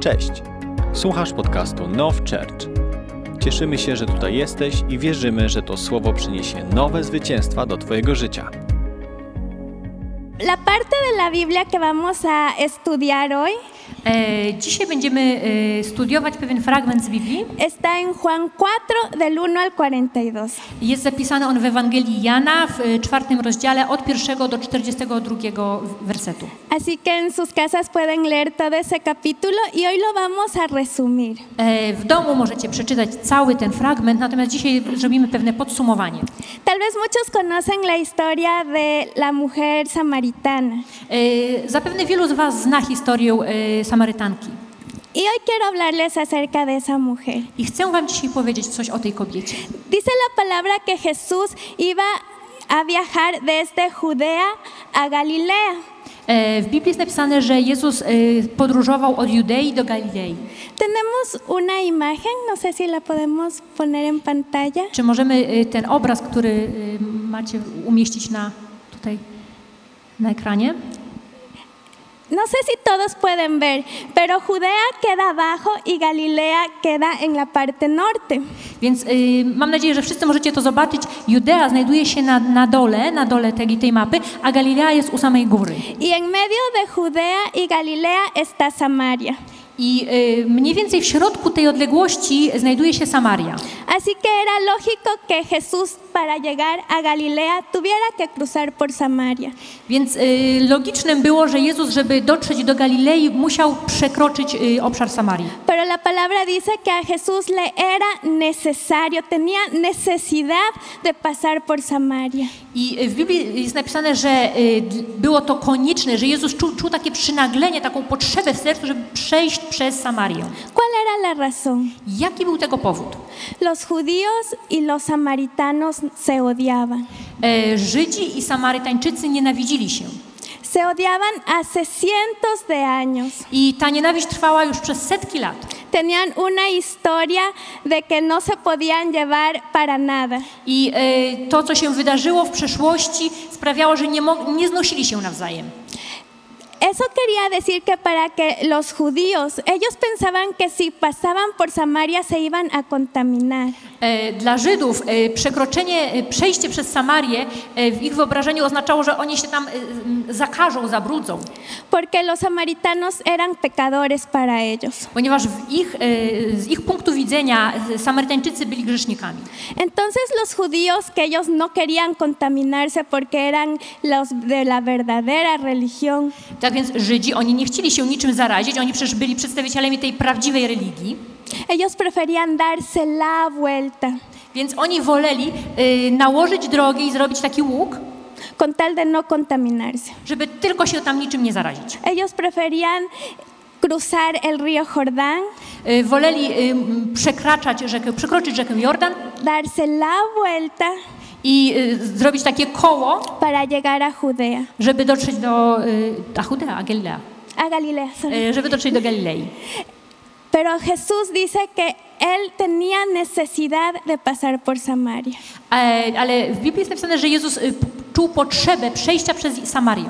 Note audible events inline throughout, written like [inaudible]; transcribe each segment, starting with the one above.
Cześć! Słuchasz podcastu Now Church. Cieszymy się, że tutaj jesteś i wierzymy, że to słowo przyniesie nowe zwycięstwa do Twojego życia. La parte de la Biblia que vamos a estudiar hoy dzisiaj będziemy e, studiować pewien fragment z Biblii. está en Juan 4 del 1 al 42. Jest zapisany on w Ewangelii Jana w e, czwartym rozdziale od pierwszego do 42 wersetu. Así que en sus casas pueden leer todo ese capítulo y hoy lo vamos a resumir. E, W domu możecie przeczytać cały ten fragment, natomiast dzisiaj zrobimy pewne podsumowanie. Tal vez muchos conocen la historia de la mujer samaritana. E, Zapewne wielu z Was zna historię e, Samarytanki. Y hoy quiero hablarles acerca de esa mujer. I chcę Wam dzisiaj powiedzieć coś o tej kobiecie. Dice la palabra que Jesús iba a viajar desde Judea a Galilea. E, W Biblii jest napisane, że Jezus e, podróżował od Judei do Galilei. Tenemos una imagen, no sé si la podemos poner en pantalla. Czy możemy e, ten obraz, który macie umieścić na tutaj na ekranie? No sé si todos pueden ver, pero Judea queda abajo y Galilea queda en la parte norte. Więc y, mam nadzieję, że wszyscy możecie to zobaczyć. Judea znajduje się na, na dole, na dole tej, tej mapy, a Galilea jest u samej góry. Y en medio de Judea y Galilea está Samaria. I y, mniej więcej w środku tej odległości znajduje się Samaria. Así que era lógico que Jesús para llegar a Galilea tuviera que cruzar por Samaria. Więc y, logicznym było, że Jezus, żeby dotrzeć do Galilei, musiał przekroczyć y, obszar Samarii. Pero la palabra dice que a Jesús le era necesario, tenía necesidad de pasar por Samaria. I y, w Biblii jest napisane, że y, było to konieczne, że Jezus czuł, czuł takie przynaglenie, taką potrzebę w sercu, żeby przejść przez Samarię. ¿Cuál era la razón? Jaki był tego powód? Los judíos y los samaritanos se odiaban. E, Żydzi i Samarytańczycy nienawidzili się. Se odiaban hace cientos de años. I ta nienawiść trwała już przez setki lat. Tenían una historia de que no se podían llevar para nada. I e, to, co się wydarzyło w przeszłości, sprawiało, że nie, nie znosili się nawzajem. Eso quería decir que para que los judíos, ellos pensaban que si pasaban por Samaria se iban a contaminar. E, Dla Żydów e, przekroczenie, e, przejście przez Samarię w ich wyobrażeniu oznaczało, że oni się tam zakażą, zabrudzą. Porque los samaritanos eran pecadores para ellos. Ponieważ w ich, z ich punktu widzenia Samarytańczycy byli grzesznikami. Entonces los judíos que ellos no querían contaminarse porque eran los de la verdadera religión, Tak więc Żydzi, oni nie chcieli się niczym zarazić, oni przecież byli przedstawicielami tej prawdziwej religii. ellos preferían darse la vuelta Więc oni woleli y, nałożyć drogę i zrobić taki łuk, con tal de no contaminarse. żeby tylko się tam niczym nie zarazić. Ellos preferían cruzar el río Jordán, Y, woleli y, przekraczać rzekę, przekroczyć rzekę Jordan darse la vuelta i y, zrobić takie koło, para llegar a Judea, żeby dotrzeć do y, a Judea, a Galilea, a Galilea. sorry. y, żeby dotrzeć do Galilei. Pero Jesús dice que él tenía necesidad de pasar por Samaria. E, ale w Biblii jest napisane, że Jezus y, p- czuł potrzebę przejścia przez Samarię.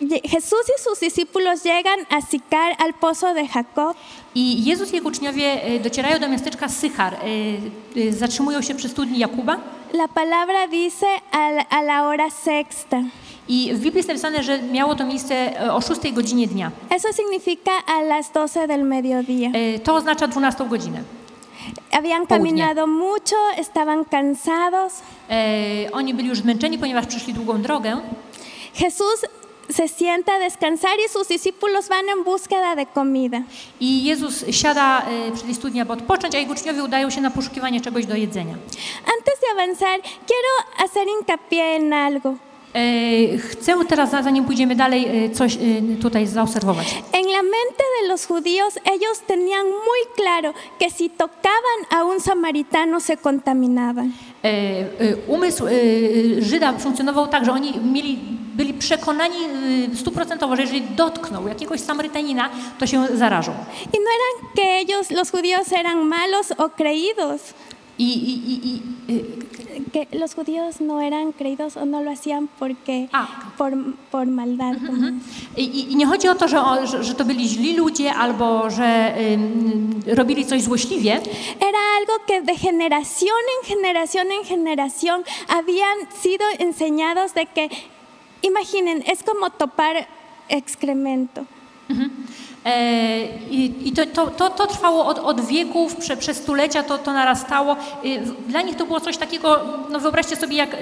Ye- Jesús y sus discípulos llegan a Sicar, al pozo de Jacob, I Jezus i jego uczniowie y, docierają do miasteczka Sychar, y, y, zatrzymują się przy studni Jakuba. La palabra dice a la, a la hora sexta. I w Biblii jest napisane, że miało to miejsce e, o 6 godzinie dnia. Eso significa a las 12 del mediodía. E, To oznacza 12 godzinę. Habían caminado mucho, estaban cansados. E, Oni byli już zmęczeni, ponieważ przeszli długą drogę. Jesús se sienta a descansar y sus discípulos van en búsqueda de comida. I Jezus siada e, przy studni, aby odpocząć, a jego uczniowie udają się na poszukiwanie czegoś do jedzenia. Antes de avanzar, quiero hacer hincapié en algo. E, Chcę teraz, zanim pójdziemy dalej, e, coś tutaj zaobserwować. En la mente de los judíos, ellos tenían muy claro que si tocaban a un samaritano se contaminaban. Umysł Żyda funkcjonował tak, że oni mieli, byli przekonani e, stuprocentowo, że jeżeli dotkną jakiegoś Samarytanina, to się zarażą. Y no eran que ellos, los judíos, eran malos o creídos. I I, i, i, i y, que los judíos no eran creídos o no lo hacían porque Ah. por, por maldad. Mhm. I, i- I nie chodzi o to, że, o, że, że to byli źli ludzie albo że ym, robili coś złośliwie, Era algo que de generación en generación en generación habían sido enseñados de que, imaginen, es como topar excremento. I to, to, to, to trwało od, od wieków, prze, przez stulecia to, to narastało. W- Dla nich to było coś takiego, no wyobraźcie sobie, jak y,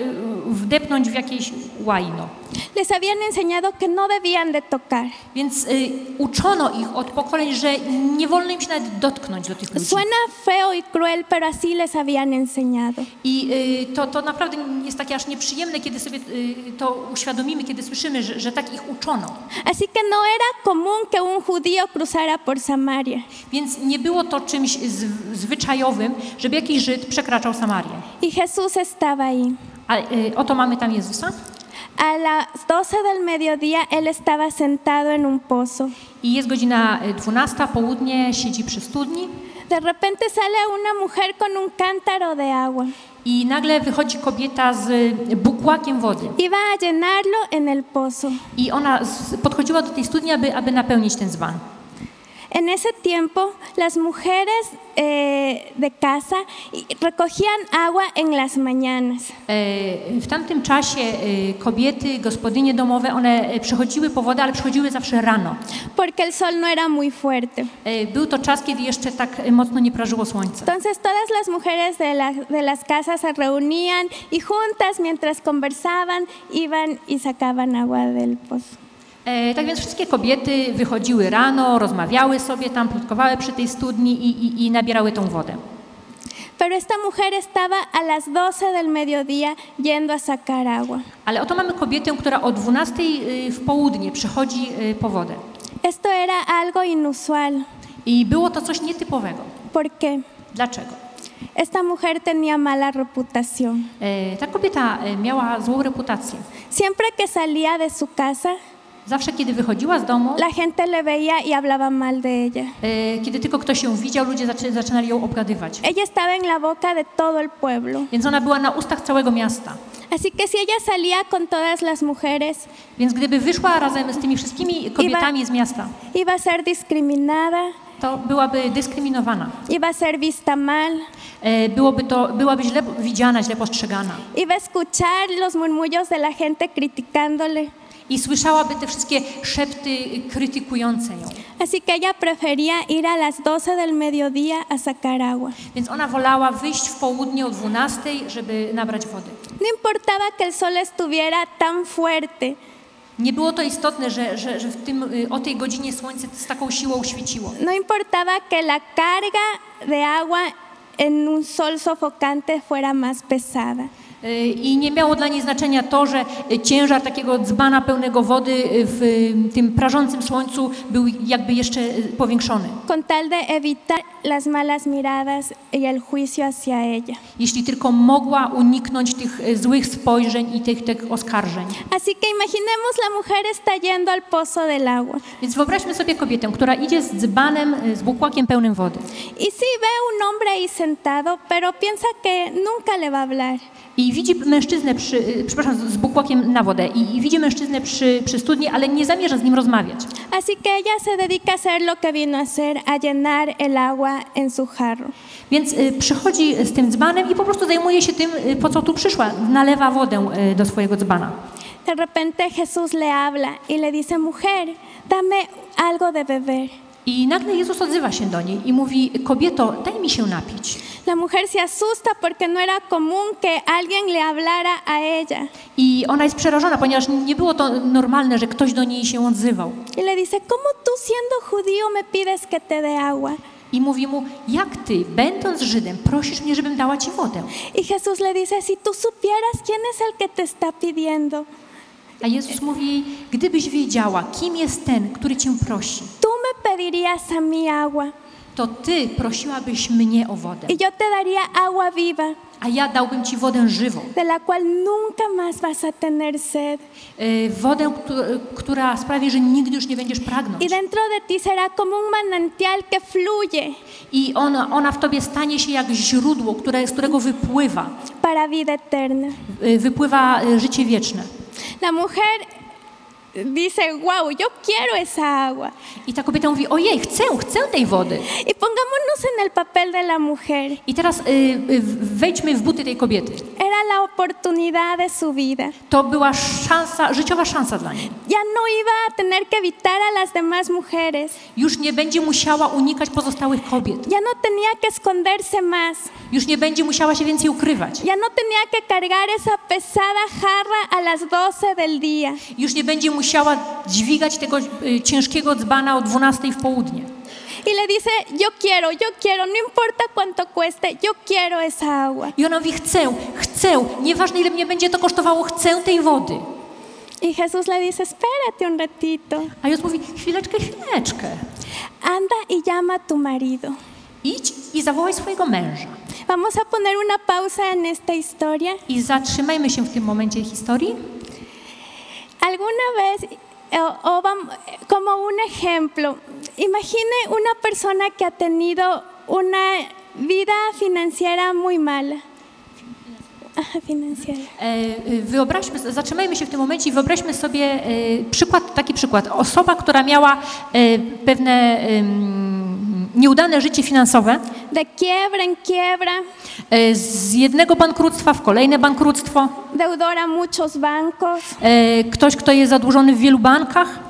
wdepnąć w jakieś łajno. Les habían enseñado que no debían de tocar. Więc y, uczono ich od pokoleń, że nie wolno im się nawet dotknąć do tych ludzi. Suena feo y cruel, pero así les habían enseñado. I y, to, to naprawdę jest takie aż nieprzyjemne, kiedy sobie y, to uświadomimy, kiedy słyszymy, że, że tak ich uczono. Así que no era común que un judío cruzara por Samaria. Więc nie było to czymś z, zwyczajowym, żeby jakiś Żyd przekraczał Samarię. Y Jesús estaba ahí. A y, oto mamy tam Jezusa. A las 12 del mediodía él estaba sentado en un pozo. I jest godzina y, 12, południe, siedzi przy studni De repente sale una mujer con un cántaro de agua. I nagle wychodzi kobieta z y, bukłakiem wody. Iba a llenarlo en el pozo. I ona podchodziła do tej studni, aby, aby napełnić ten dzban. En ese tiempo, las mujeres eh, de casa recogían agua en las mañanas. E, W tamtym czasie e, kobiety, gospodynie domowe, one e, przychodziły po wodę, ale przychodziły zawsze rano. porque el sol no era muy fuerte. Był to czas, kiedy jeszcze tak mocno nie prażyło słońce. Entonces todas las mujeres de, la- de las casas se reunían y juntas mientras conversaban iban y sacaban agua del pozo. E, Tak więc wszystkie kobiety wychodziły rano, rozmawiały sobie tam, plotkowały przy tej studni i, i, i nabierały tą wodę. Pero esta mujer estaba a las 12 del mediodía yendo a sacar agua. Ale oto mamy kobietę, która o 12 y, w południe przychodzi y, po wodę. Esto era algo inusual. I było to coś nietypowego. ¿Por qué? Dlaczego? Esta mujer tenía mala reputación. E, Ta kobieta e, miała złą reputację. Siempre que salía de su casa, Zawsze, kiedy wychodziła z domu, la gente le veía y hablaba mal de ella. e, kiedy tylko ktoś ją widział, ludzie zaczę, zaczynali ją obgadywać. Ella estaba en la boca de todo el pueblo. Więc ona była na ustach całego miasta. Así que si ella salía con todas las mujeres, Więc gdyby wyszła razem z tymi wszystkimi kobietami z miasta, iba a ser discriminada, to byłaby dyskryminowana. iba a ser vista mal, E, Byłoby to, byłaby źle widziana, źle postrzegana. iba a escuchar los murmullos de la gente criticándole. I słyszałaby te wszystkie szepty krytykujące ją. Así que ella prefería ir a las 12 del mediodía a sacar agua. Więc ona wolała wyjść w południe o 12, żeby nabrać wody. No importaba que el sol estuviera tan fuerte, Nie było to istotne, że, że, że w tym, y, o tej godzinie słońce z taką siłą świeciło. no importaba que la carga de agua en un sol sofocante fuera más pesada. Y, I nie miało dla niej znaczenia to, że ciężar takiego dzbana pełnego wody y, w tym prażącym słońcu był jakby jeszcze powiększony. con tal de evitar las malas miradas y el juicio hacia ella. Jeśli tylko mogła uniknąć tych y, złych spojrzeń i tych, tych oskarżeń. Así que imaginemos la mujer está yendo al pozo del agua Więc wyobraźmy sobie kobietę, która idzie z dzbanem, z bukłakiem pełnym wody. y sí ve un hombre ahí sentado, pero piensa que nunca le va a hablar. I widzi mężczyznę, przy, y, przepraszam, z bukłakiem na wodę. I, I widzi mężczyznę przy, przy studni, ale nie zamierza z nim rozmawiać. Así que ella se dedica a hacer lo que vino a hacer, a llenar el agua en su jarro. Więc y, przychodzi z tym dzbanem i po prostu zajmuje się tym, y, po co tu przyszła. Nalewa wodę y, do swojego dzbana. De repente Jesús le habla y le dice, mujer, dame algo de beber. I nagle Jezus odzywa się do niej i mówi, kobieto, daj mi się napić. La mujer se asusta porque no era común que alguien le hablara a ella. I ona jest przerażona, ponieważ nie było to normalne, że ktoś do niej się odzywał. Y le dice, ¿cómo tú siendo judío me pides que te dé agua? I mówi mu, jak ty, będąc Żydem, prosisz mnie, żebym dała ci wodę. Y Jesús le dice, si tú supieras quién es el que te está pidiendo, A Jezus mówi jej, gdybyś wiedziała, kim jest ten, który cię prosi, tú me pedirías a mí agua to ty prosiłabyś mnie o wodę, y yo te daría agua viva, a ja dałbym ci wodę żywą. de la cual nunca más vas a tener sed. Y, Wodę, któ- która sprawi, że nigdy już nie będziesz pragnąć. Y dentro de ti será como un manantial que fluye. I ona, ona w tobie stanie się jak źródło, które, z którego wypływa, para vida eterna. y, wypływa y, życie wieczne. La mujer dice, wow, yo quiero esa agua. I ta kobieta mówi, ojej, chcę, chcę tej wody. Y pongámonos en el papel de la mujer. I teraz y, y, wejdźmy w buty tej kobiety. Era la oportunidad de su vida. To była szansa, życiowa szansa dla niej. Ya no iba a tener que evitar a las demás mujeres. Już nie będzie musiała unikać pozostałych kobiet. Ya no tenía que esconderse más. Już nie będzie musiała się więcej ukrywać. Ya no tenía que cargar esa pesada jarra a las 12 del día. Już nie będzie musiała dźwigać tego y, ciężkiego dzbana o 12 w południe. Y le dice, yo quiero, yo quiero, no importa cuánto cueste, yo quiero esa agua. I ona mówi, chcę, chcę, nieważne ile mnie będzie to kosztowało, chcę tej wody. Y Jesús le dice, espérate un ratito, A Jezus mówi, chwileczkę, chwileczkę. anda y llama a tu marido. Idź i zawołaj swojego męża. Vamos a poner una pausa en esta historia. I zatrzymajmy się w tym momencie historii. ¿Alguna vez, o, como un ejemplo, imagine una persona que ha tenido una vida financiera muy mala? E, y, Wyobraźmy, zatrzymajmy się w tym momencie i wyobraźmy sobie e, przykład, taki przykład. Osoba, która miała e, pewne nieudane życie finansowe, De quiebra en quiebra, e, z jednego bankructwa w kolejne bankructwo, deudora muchos bancos. E, ktoś, kto jest zadłużony w wielu bankach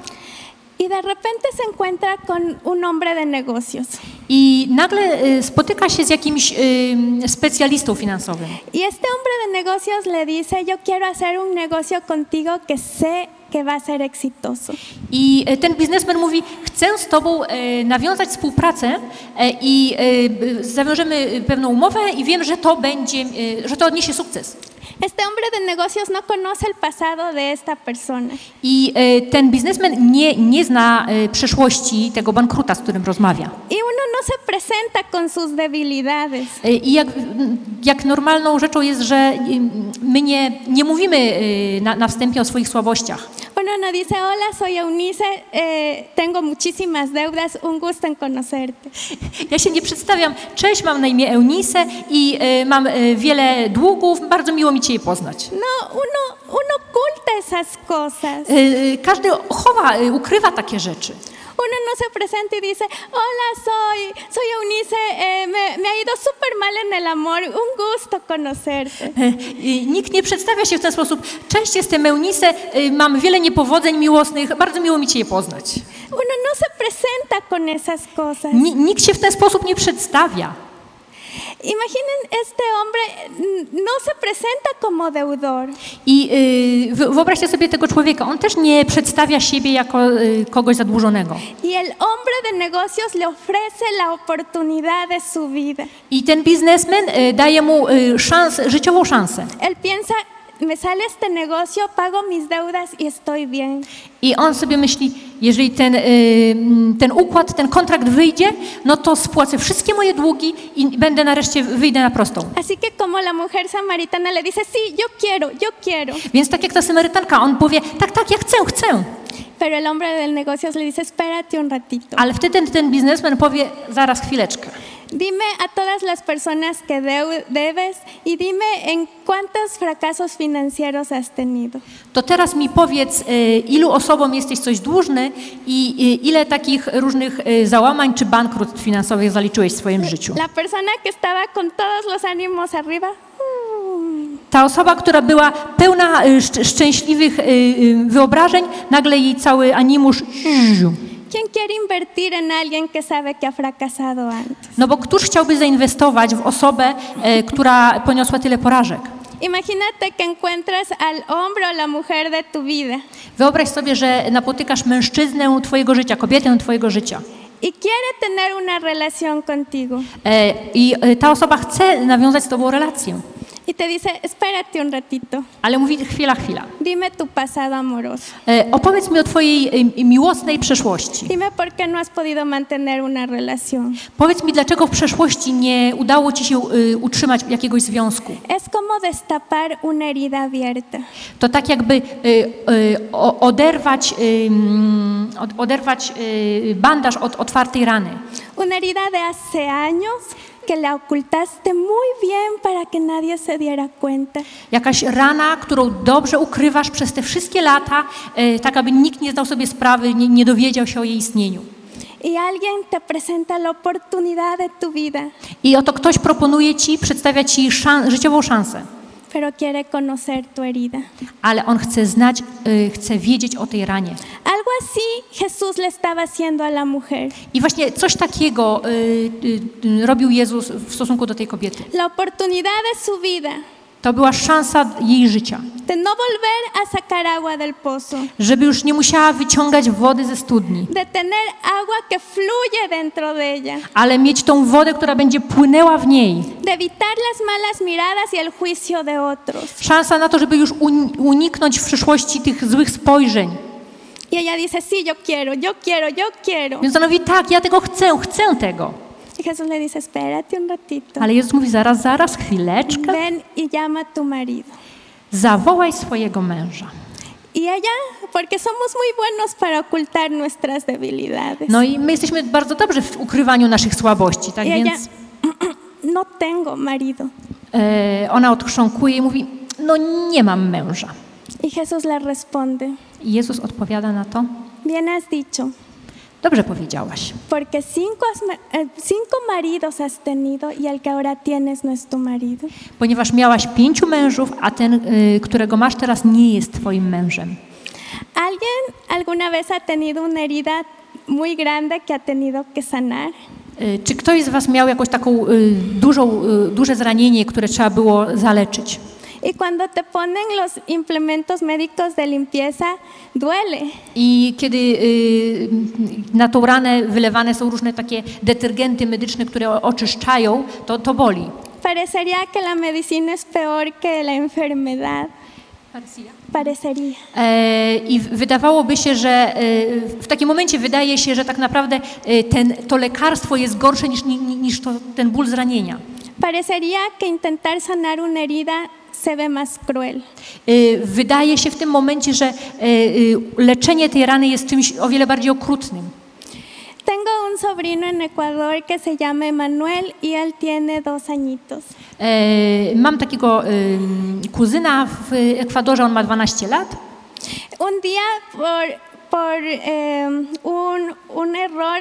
y de repente se encuentra con un hombre de negocios. i nagle e, spotyka się z jakimś e, specjalistą finansowym. Y este hombre de negocios le dice, yo quiero hacer un negocio contigo que sé que va a ser exitoso. I e, ten biznesmen mówi, chcę z tobą e, nawiązać współpracę i b- zawiążemy pewną umowę i wiem, że to będzie, że to odniesie sukces. Este hombre de negocios no conoce el pasado de esta persona. I e, ten biznesmen nie, nie zna e, przeszłości tego bankruta, z którym rozmawia. Y uno no se presenta con sus debilidades. E, I jak, jak normalną rzeczą jest, że e, my nie, nie mówimy e, na, na wstępie o swoich słabościach. Uno no dice, hola, soy Eunice, eh, tengo muchísimas deudas, un gusto en conocerte. Ja się nie przedstawiam. Cześć, mam na imię Eunice i e, mam e, wiele długów. Bardzo miło mi Cię poznać. No, uno, uno oculta esas cosas. E, Każdy chowa, e, ukrywa takie rzeczy. Uno no se presenta y dice, hola, soy, soy Eunice, eh, me, me ha ido súper mal en el amor, un gusto conocerte. [laughs] I Nikt nie przedstawia się w ten sposób. Cześć, jestem Eunice, e, mam wiele niepowodzeń miłosnych. Bardzo miło mi Cię poznać. Uno no se presenta con esas cosas. Ni- Nikt się w ten sposób nie przedstawia. Imaginen, este hombre no se presenta como deudor. I y, wy- wyobraźcie sobie tego człowieka. On też nie przedstawia siebie jako y, kogoś zadłużonego. Y el hombre de negocios le ofrece la oportunidad de su vida. I ten biznesmen y, daje mu y, szans, życiową szansę. Él piensa, me sale este negocio, pago mis deudas y estoy bien. I on sobie myśli, jeżeli ten, y, ten układ, ten kontrakt wyjdzie, no to spłacę wszystkie moje długi i będę nareszcie wyjdę na prostą. Así que como la mujer samaritana le dice, sí, yo quiero, yo quiero. Więc tak jak ta Samarytanka, on powie, tak, tak, ja chcę, chcę. Pero el hombre del negocios le dice, espérate un ratito. Ale wtedy ten, ten biznesmen powie, zaraz chwileczkę. Dime a todas las personas que debes y dime en cuántos fracasos financieros has tenido. To teraz mi powiedz, y, ilu osobom jesteś coś dłużny i ile takich różnych y, załamań czy bankructw finansowych zaliczyłeś w swoim życiu. La persona que estaba con todos los ánimos arriba, mm, Ta osoba, która była pełna szcz- szczęśliwych wyobrażeń, nagle jej cały animusz. ¿Quién quiere invertir en alguien que sabe que ha fracasado antes? No bo któż chciałby zainwestować w osobę, e, która poniosła tyle porażek? Imagínate que encuentras al hombre o la mujer de tu vida Wyobraź sobie, że napotykasz mężczyznę twojego życia, kobietę twojego życia. y quiere tener una relación contigo E, I e, ta osoba chce nawiązać z tobą relację, y te dice, espérate un ratito, ale mówi chwila, chwila. dime tu pasado amoroso. E, opowiedz mi o twojej e, miłosnej przeszłości. Dime por qué no has podido mantener una relación. Powiedz mi, dlaczego w przeszłości nie udało ci się e, utrzymać jakiegoś związku. Es como destapar una herida abierta. To tak jakby y, y, o- oderwać, od- oderwać bandaż od otwartej rany. Una herida de hace años que la ocultaste muy bien para que nadie se diera cuenta. Jakaś rana, którą dobrze ukrywasz przez te wszystkie lata, y, tak aby nikt nie zdał sobie sprawy, nie, nie dowiedział się o jej istnieniu. Y alguien te presenta la oportunidad de tu vida, I oto ktoś proponuje ci, przedstawia ci szan- życiową szansę, pero quiere conocer tu herida. ale on chce znać, y, chce wiedzieć o tej ranie. Algo así Jesús le estaba haciendo a la mujer. I właśnie coś takiego y, y, y, robił Jezus w stosunku do tej kobiety. La oportunidad de su vida, To była szansa jej życia, de no volver a sacar agua del pozo, żeby już nie musiała wyciągać wody ze studni, de tener agua que fluye dentro de ella, ale mieć tą wodę, która będzie płynęła w niej. de evitar las malas miradas y el juicio de otros. Szansa na to, żeby już uni- uniknąć w przyszłości tych złych spojrzeń. Y ella dice, sí, yo quiero, yo quiero, yo quiero. Więc ona mówi, tak, ja tego chcę, chcę tego. Y Jesús le dice, espérate un ratito. Ale Jezus mówi, zaraz, zaraz, chwileczkę, Ven y llama a tu marido. zawołaj swojego męża. Y ella, porque somos muy buenos para ocultar nuestras debilidades. No i my jesteśmy bardzo dobrzy w ukrywaniu naszych słabości, tak y ella, więc [clears throat] no tengo marido. e, ona odchrząkuje i mówi, no nie mam męża. Y Jesús le responde, I Jezus odpowiada na to, bien has dicho, dobrze powiedziałaś, porque cinco, eh, cinco maridos has tenido y el que ahora tienes no es tu marido. ponieważ miałaś pięciu mężów, a ten, y, którego masz teraz, nie jest twoim mężem. ¿Alguien alguna vez ha tenido una herida muy grande que ha tenido que sanar? Y, Czy ktoś z was miał jakąś taką y, dużą, duże zranienie, które trzeba było zaleczyć? Y cuando te ponen los implementos médicos de limpieza, duele. I kiedy y, na tą ranę wylewane są różne takie detergenty medyczne, które oczyszczają, to, to boli. Parecería que la medicina es peor que la enfermedad. Parecería. E, I wydawałoby się, że e, w takim momencie wydaje się, że tak naprawdę e, ten, to lekarstwo jest gorsze niż, ni- ni- niż to, ten ból zranienia. Parecería que intentar sanar una herida se ve más cruel. E, Wydaje się w tym momencie, że e, e, leczenie tej rany jest czymś o wiele bardziej okrutnym. Tengo un sobrino en Ecuador que se llama Emanuel y él tiene dos añitos. Mam takiego kuzyna w Ekwadorze, on ma 12 lat. Un día por, por eh, un, un error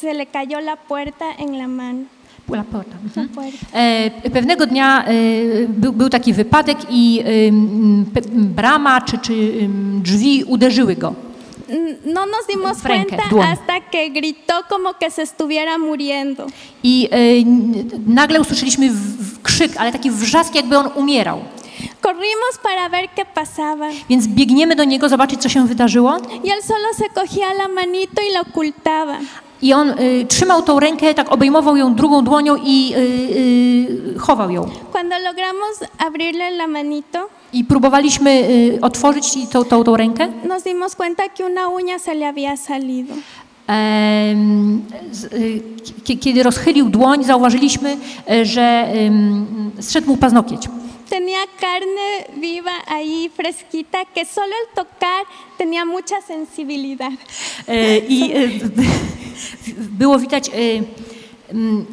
se le cayó la puerta en la mano. La porta. Mhm. puerta. E, Pewnego dnia e, był, był taki wypadek i brama czy, czy drzwi uderzyły go. No nos dimos cuenta dłoń. hasta que gritó como que se estuviera muriendo. I e, nagle usłyszeliśmy w, w krzyk, ale taki wrzask, jakby on umierał. Corrimos para ver qué pasaba Więc biegniemy do niego zobaczyć, co się wydarzyło. y él solo se cogía la manito y la ocultaba. I on y, trzymał tą rękę, tak obejmował ją drugą dłonią i y, y, chował ją. Cuando logramos abrirle la manito, I próbowaliśmy y, otworzyć tą, tą, tą rękę. nos dimos cuenta que una uña se le había salido. Em, z- y, kie- Kiedy rozchylił dłoń, zauważyliśmy, y, że ym, zszedł mu paznokieć. Tenía carne viva ahí, fresquita, que solo el tocar tenía mucha sensibilidad. E, I e, [laughs] było widać e,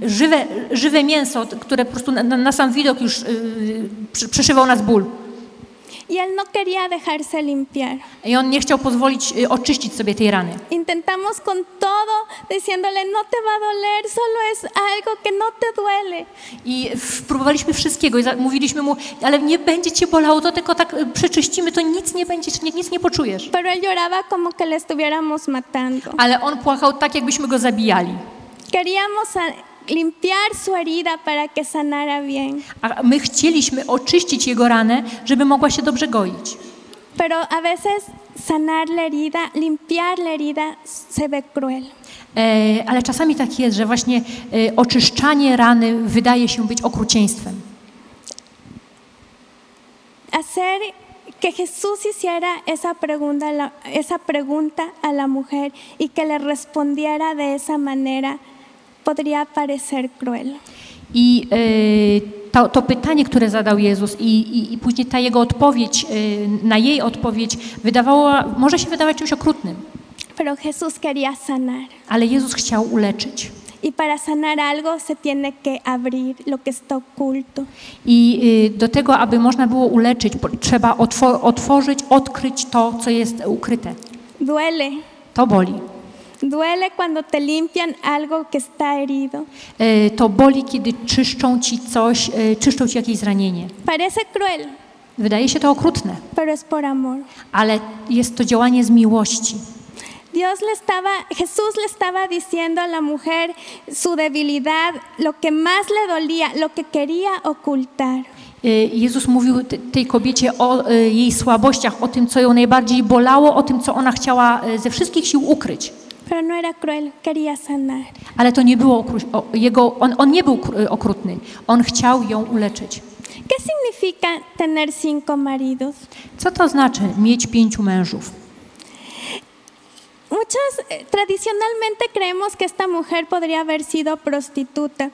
żywe, żywe mięso, które po prostu na, na sam widok już przeszywał nas ból. Y él no quería dejarse limpiar. I on nie chciał pozwolić e, oczyścić sobie tej rany. Intentamos con todo, diciéndole, no te va a doler, solo es algo que no te duele. I w- próbowaliśmy wszystkiego i za- mówiliśmy mu, ale nie będzie cię bolało, to tylko tak e, przeczyścimy, to nic nie będzie, nie- nic nie poczujesz. Pero él lloraba como que le estuviéramos matando. Ale on płakał tak, jakbyśmy go zabijali. Queríamos a- limpiar su herida para que sanara bien. A my chcieliśmy oczyścić jego ranę, żeby mogła się dobrze goić. Pero a veces sanar la herida, limpiar la herida, se ve cruel. E, ale czasami tak jest, że właśnie e, oczyszczanie rany wydaje się być okrucieństwem. Hacer que Jesús hiciera esa pregunta, a la- esa pregunta a la mujer y que le respondiera de esa manera podría parecer cruel. I e, to, to pytanie, które zadał Jezus i, i, i później ta jego odpowiedź, y, na jej odpowiedź wydawało, może się wydawać czymś okrutnym, Pero Jesús quería sanar. ale Jezus chciał uleczyć. Y para sanar algo se tiene que abrir lo que está oculto. I y, do tego, aby można było uleczyć, trzeba otwo- otworzyć, odkryć to, co jest ukryte. Duele. To boli. Duele cuando te limpian algo que está herido. Y, To boli, kiedy czyszczą ci coś, y, czyszczą ci jakieś zranienie. Parece cruel, Wydaje się to okrutne, pero es por amor. ale jest to działanie z miłości. Dios le estaba, Jesús le estaba diciendo a la mujer su debilidad, lo que más le dolía, lo que quería ocultar. Y, Jezus mówił te- tej kobiecie o y, jej słabościach, o tym, co ją najbardziej bolało, o tym, co ona chciała y, ze wszystkich sił ukryć. Pero no era cruel, quería sanar. Ale to nie było o, jego, on, on nie był kr- okrutny. On chciał ją uleczyć. ¿Qué significa tener cinco maridos? Co to znaczy mieć pięciu mężów? Muchos eh, tradicionalmente creemos que esta mujer podría haber sido prostituta,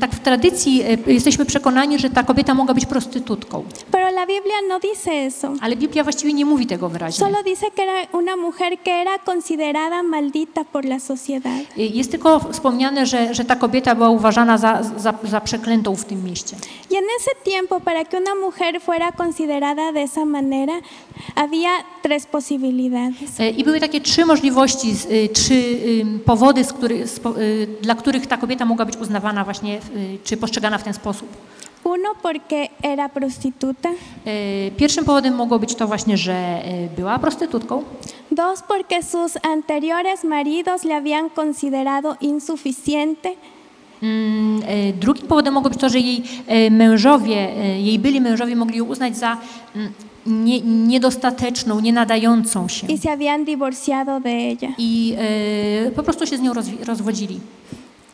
Tak w tradycji y, jesteśmy przekonani, że ta kobieta mogła być prostytutką. pero la Biblia no dice eso. Ale Biblia właściwie nie mówi tego wyraźnie. Solo dice que era una mujer que era considerada maldita por la sociedad. Y, Jest tylko wspomniane, że, że ta kobieta była uważana za, za, za przeklętą w tym mieście. Y en ese tiempo, para que una mujer fuera considerada de esa manera, había tres posibilidades. E, I były takie trzy możliwości, trzy powody, z który, z, dla których ta kobieta mogła być uznawana właśnie, y, czy postrzegana w ten sposób. Uno, porque era prostituta. E, Pierwszym powodem mogło być to właśnie, że y, była prostytutką. Dos, porque sus anteriores maridos le habían considerado insuficiente. Mm, Drugim powodem mogło być to, że jej mężowie, jej byli mężowie mogli ją uznać za mm, nie, niedostateczną, nienadającą się. y se habían divorciado de ella. I po prostu się z nią rozwodzili.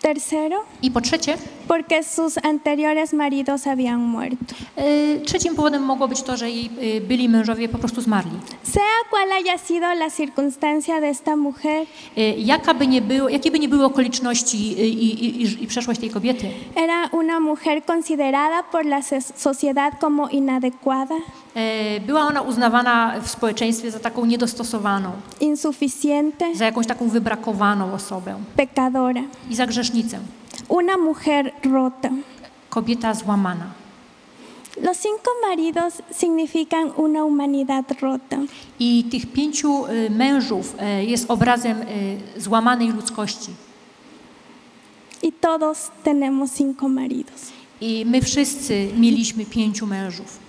Tercero, I po trzecie, porque sus anteriores maridos habían muerto. e, trzecim powodem mogło być to, że jej e, byli mężowie po prostu zmarli. Sea cual haya sido la circunstancia de esta mujer, E, Jaka by nie było, jakie by nie były okoliczności i, i, i, i przeszłość tej kobiety, era una mujer considerada por la sociedad como inadecuada, była ona uznawana w społeczeństwie za taką niedostosowaną, insuficiente, za jakąś taką wybrakowaną osobę pecadora, i za grzesznicę. una mujer rota. Kobieta złamana. Los cinco maridos significan una humanidad rota. I tych pięciu e, mężów e, jest obrazem e, złamanej ludzkości. Y todos tenemos cinco maridos. I my wszyscy mieliśmy pięciu mężów.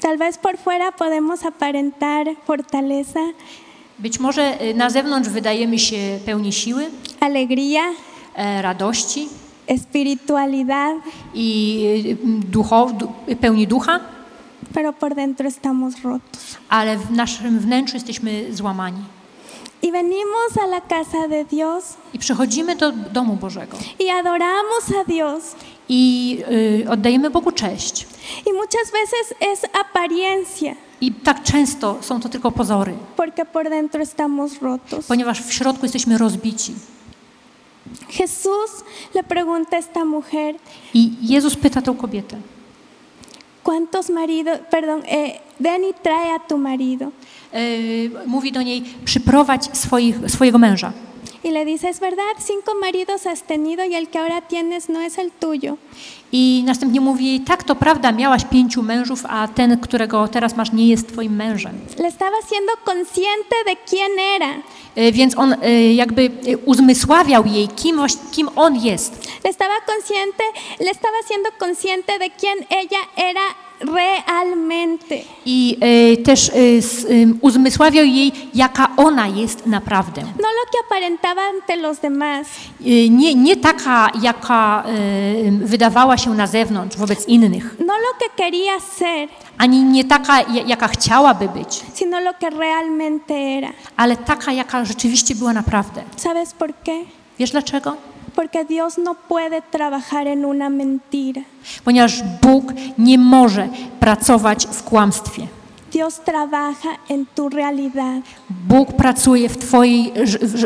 Tal vez por fuera podemos aparentar fortaleza, Być może e, na zewnątrz wydajemy się pełni siły, alegría, e, radości espiritualidad, i e, duchow, du, pełni ducha, pero por dentro estamos rotos. ale w naszym wnętrzu jesteśmy złamani. Y venimos a la casa de Dios I przychodzimy do domu Bożego y adoramos a Dios. I y, oddajemy Bogu cześć. Y muchas veces es apariencia, I tak często są to tylko pozory, porque por dentro estamos rotos. ponieważ w środku jesteśmy rozbici. Jesús le pregunta a esta mujer, I Jezus pyta tę kobietę, ¿cuántos maridos, perdón, eh, ven y trae a tu marido? y, mówi do niej, przyprowadź swoich, swojego męża. Y le dice, es verdad, cinco maridos has tenido y el que ahora tienes no es el tuyo. I następnie mówi tak, to prawda, miałaś pięciu mężów, a ten, którego teraz masz, nie jest twoim mężem. Le estaba siendo consciente de quién era. Y, Więc on y, jakby y, uzmysławiał jej, kim, kim on jest. Le estaba consciente, le estaba siendo consciente de quién ella era realmente. I y, też y, s- y, uzmysławiał jej, jaka ona jest naprawdę. No lo que aparentaba ante los demás, Y, Nie, nie taka, jaka y, wydawała się na zewnątrz wobec innych, no lo que quería ser, ani nie taka, ja- jaka chciałaby być, sino lo que realmente era. ale taka, jaka rzeczywiście była naprawdę. ¿Sabes por qué? Wiesz dlaczego? Porque Dios no puede trabajar en una mentira. Ponieważ Bóg nie może pracować w kłamstwie. Dios trabaja en tu realidad. Bóg pracuje w Twojej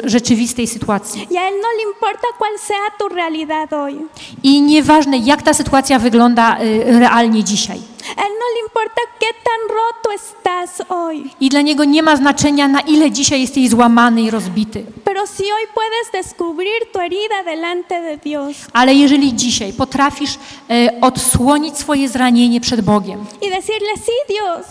rzeczywistej sytuacji. Y a Él no le importa cuál sea tu realidad hoy. I nieważne, jak ta sytuacja wygląda y, realnie dzisiaj. Él no le importa qué tan roto estás hoy. I dla Niego nie ma znaczenia, na ile dzisiaj jesteś złamany i rozbity. Pero si hoy puedes descubrir tu herida delante de Dios Ale jeżeli dzisiaj potrafisz e, odsłonić swoje zranienie przed Bogiem y decirle, sí Dios,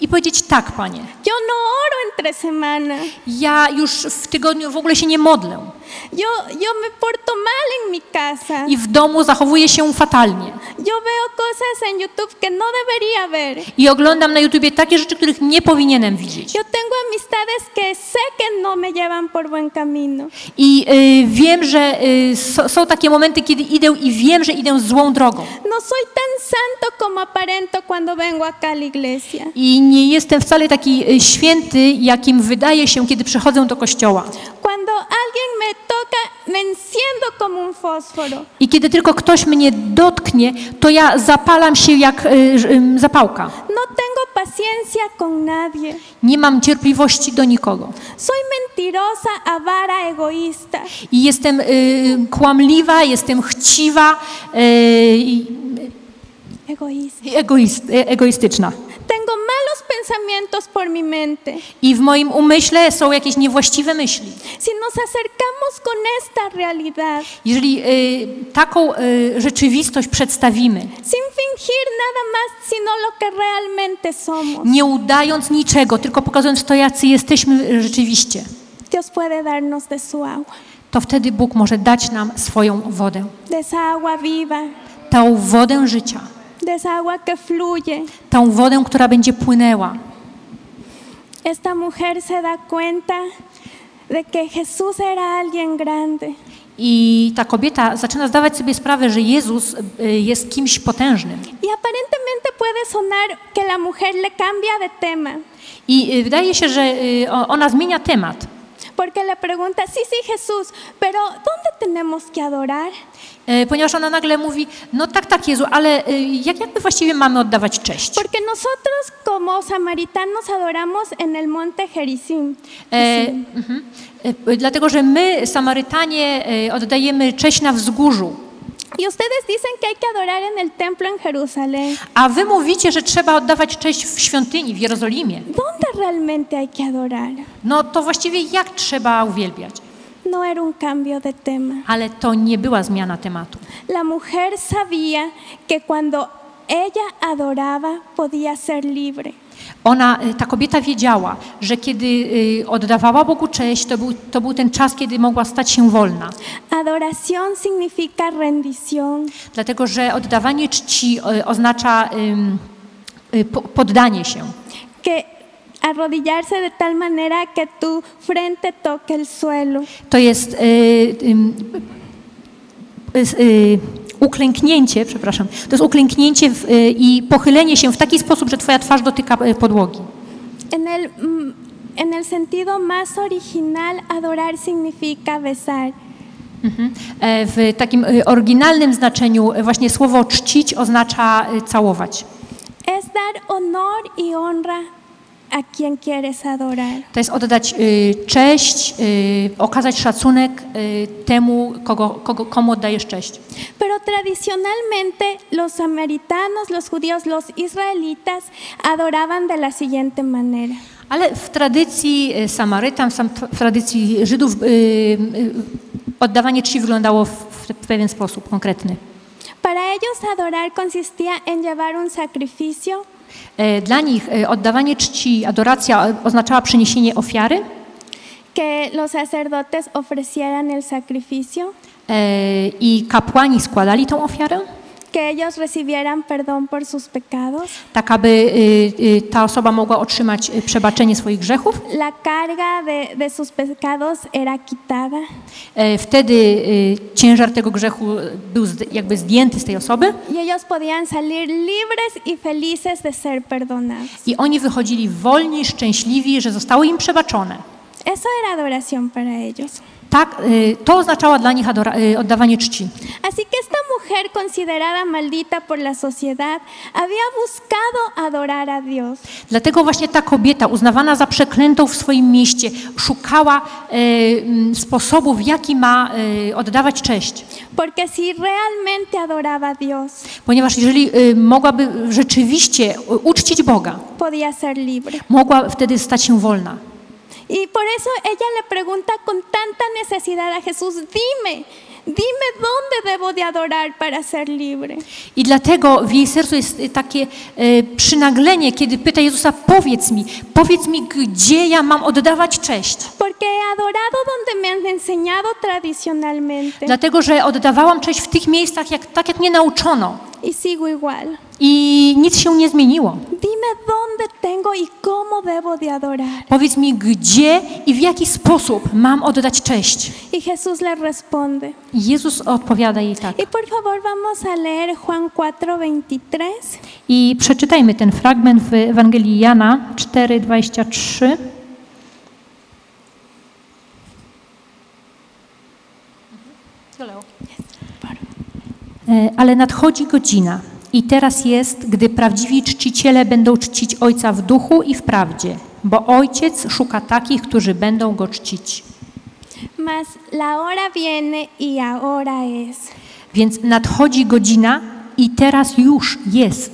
i powiedzieć tak, Panie, yo no oro entre semana, ja już w tygodniu w ogóle się nie modlę yo, yo me porto mal en mi casa, i w domu zachowuję się fatalnie yo veo cosas en YouTube que no debería ver, i oglądam na YouTubie takie rzeczy, których nie powinienem widzieć. yo tengo amistades que sé que no me llevan por buen camino. I y, wiem, że y, so, są takie momenty, kiedy idę i wiem, że idę złą drogą. No soy tan santo como aparento cuando vengo acá a la iglesia. I nie jestem wcale taki y, święty, jakim wydaje się, kiedy przychodzę do kościoła. Cuando alguien me I kiedy tylko ktoś mnie dotknie, to ja zapalam się jak y, y, zapałka. No tengo paciencia con nadie. Nie mam cierpliwości do nikogo. Soy mentirosa, avara, egoísta. I jestem y, kłamliwa, jestem chciwa y, egoist, y, egoistyczna. Tengo malos pensamientos por mi mente. I w moim umyśle są jakieś niewłaściwe myśli. Si nos acercamos con esta realidad, Jeżeli y, taką y, rzeczywistość przedstawimy, sin fingir nada más, sino lo que realmente somos, nie udając niczego, tylko pokazując to, jacy jesteśmy rzeczywiście, Dios puede darnos de su agua, to wtedy Bóg może dać nam swoją wodę. de esa agua viva, Tą wodę życia, de esa agua que fluye. tą wodę, która będzie płynęła. Esta mujer se da cuenta de que Jesús era alguien grande. I ta kobieta zaczyna zdawać sobie sprawę, że Jezus y, jest kimś potężnym. Y aparentemente puede sonar que la mujer le cambia de tema, I y, wydaje się, że y, ona zmienia temat, porque le pregunta, sí, sí, Jesús, pero ¿dónde tenemos que adorar? y, ponieważ ona nagle mówi, no tak, tak Jezu, ale y, jak, jak my właściwie mamy oddawać cześć? Porque nosotros como samaritanos adoramos en el monte Gerizim. E, mhm. E, dlatego, że my, Samarytanie, e, oddajemy cześć na wzgórzu. Y ustedes dicen que hay que adorar en el templo en Jerusalén. A wy mówicie, że trzeba oddawać cześć w świątyni, w Jerozolimie. ¿Dónde realmente hay que adorar? No to właściwie jak trzeba uwielbiać? No era un cambio de tema. Ale to nie była zmiana tematu. La mujer sabía que cuando ella adoraba podía ser libre. Ona, e, ta kobieta wiedziała, że kiedy e, oddawała Bogu cześć, to był, to był ten czas, kiedy mogła stać się wolna. Adoración significa rendición. Dlatego, że oddawanie czci oznacza y, po- poddanie się. que arrodillarse de tal manera que tu frente toque el suelo. To jest y, y, y, uklęknięcie, przepraszam, to jest uklęknięcie w, y, i pochylenie się w taki sposób, że twoja twarz dotyka y, podłogi. En el, mm, en el sentido más original, adorar significa besar. Mhm. E, W takim y, oryginalnym znaczeniu właśnie słowo czcić oznacza całować. Es dar honor y honra a quien quieres adorar. To jest oddać y, cześć, y, okazać szacunek y, temu, kogo, kogo, komu oddajesz cześć. Pero tradicionalmente los samaritanos, los judíos, los israelitas adoraban de la siguiente manera. Ale w tradycji y, Samarytan, w tradycji Żydów y, y, oddawanie czci wyglądało w, w pewien sposób konkretny. Para ellos adorar consistía en llevar un sacrificio Dla nich e, oddawanie czci, adoracja e, oznaczała przyniesienie ofiary? Que los sacerdotes ofrecieran el sacrificio, e, i kapłani składali tą ofiarę, que ellos recibieran perdón por sus pecados. tak aby y, y, ta osoba mogła otrzymać y, przebaczenie swoich grzechów. La carga de, de sus pecados era quitada E, Wtedy y, ciężar tego grzechu był zd- jakby zdjęty z tej osoby y ellos podían salir libres y felices de ser perdonados. i oni wychodzili wolni, szczęśliwi, że zostało im przebaczone. Eso era adoración para ellos. Tak, y, to oznaczało dla nich adora- y, oddawanie czci. Así que esta mujer considerada maldita por la sociedad había buscado adorar a Dios. Dlatego właśnie ta kobieta, uznawana za przeklętą w swoim mieście, szukała e, sposobu, w jaki ma e, oddawać cześć. Porque si realmente adoraba a Dios, Ponieważ jeżeli e, mogłaby rzeczywiście uczcić Boga, podía ser libre. mogła wtedy stać się wolna. Y por eso ella le pregunta con tanta necesidad a Jesús, dime, dime dónde debo de adorar para ser libre. I dlatego w jej sercu jest e, takie e, przynaglenie, kiedy pyta Jezusa, powiedz mi, powiedz mi, gdzie ja mam oddawać cześć. Porque he adorado donde me han enseñado tradicionalmente Dlatego, że oddawałam cześć w tych miejscach, jak, tak jak mnie nauczono. y sigo igual. I nic się nie zmieniło. Dime dónde tengo y cómo debo de adorar. Powiedz mi, gdzie i w jaki sposób mam oddać cześć. Y Jesús le responde. I Jezus odpowiada jej tak. Y por favor vamos a leer Juan 4:23. I przeczytajmy ten fragment w Ewangelii Jana 4:23. E, Ale nadchodzi godzina i teraz jest, gdy prawdziwi czciciele będą czcić Ojca w duchu i w prawdzie, bo Ojciec szuka takich, którzy będą Go czcić. Mas la hora viene y ahora es. Więc nadchodzi godzina i teraz już jest,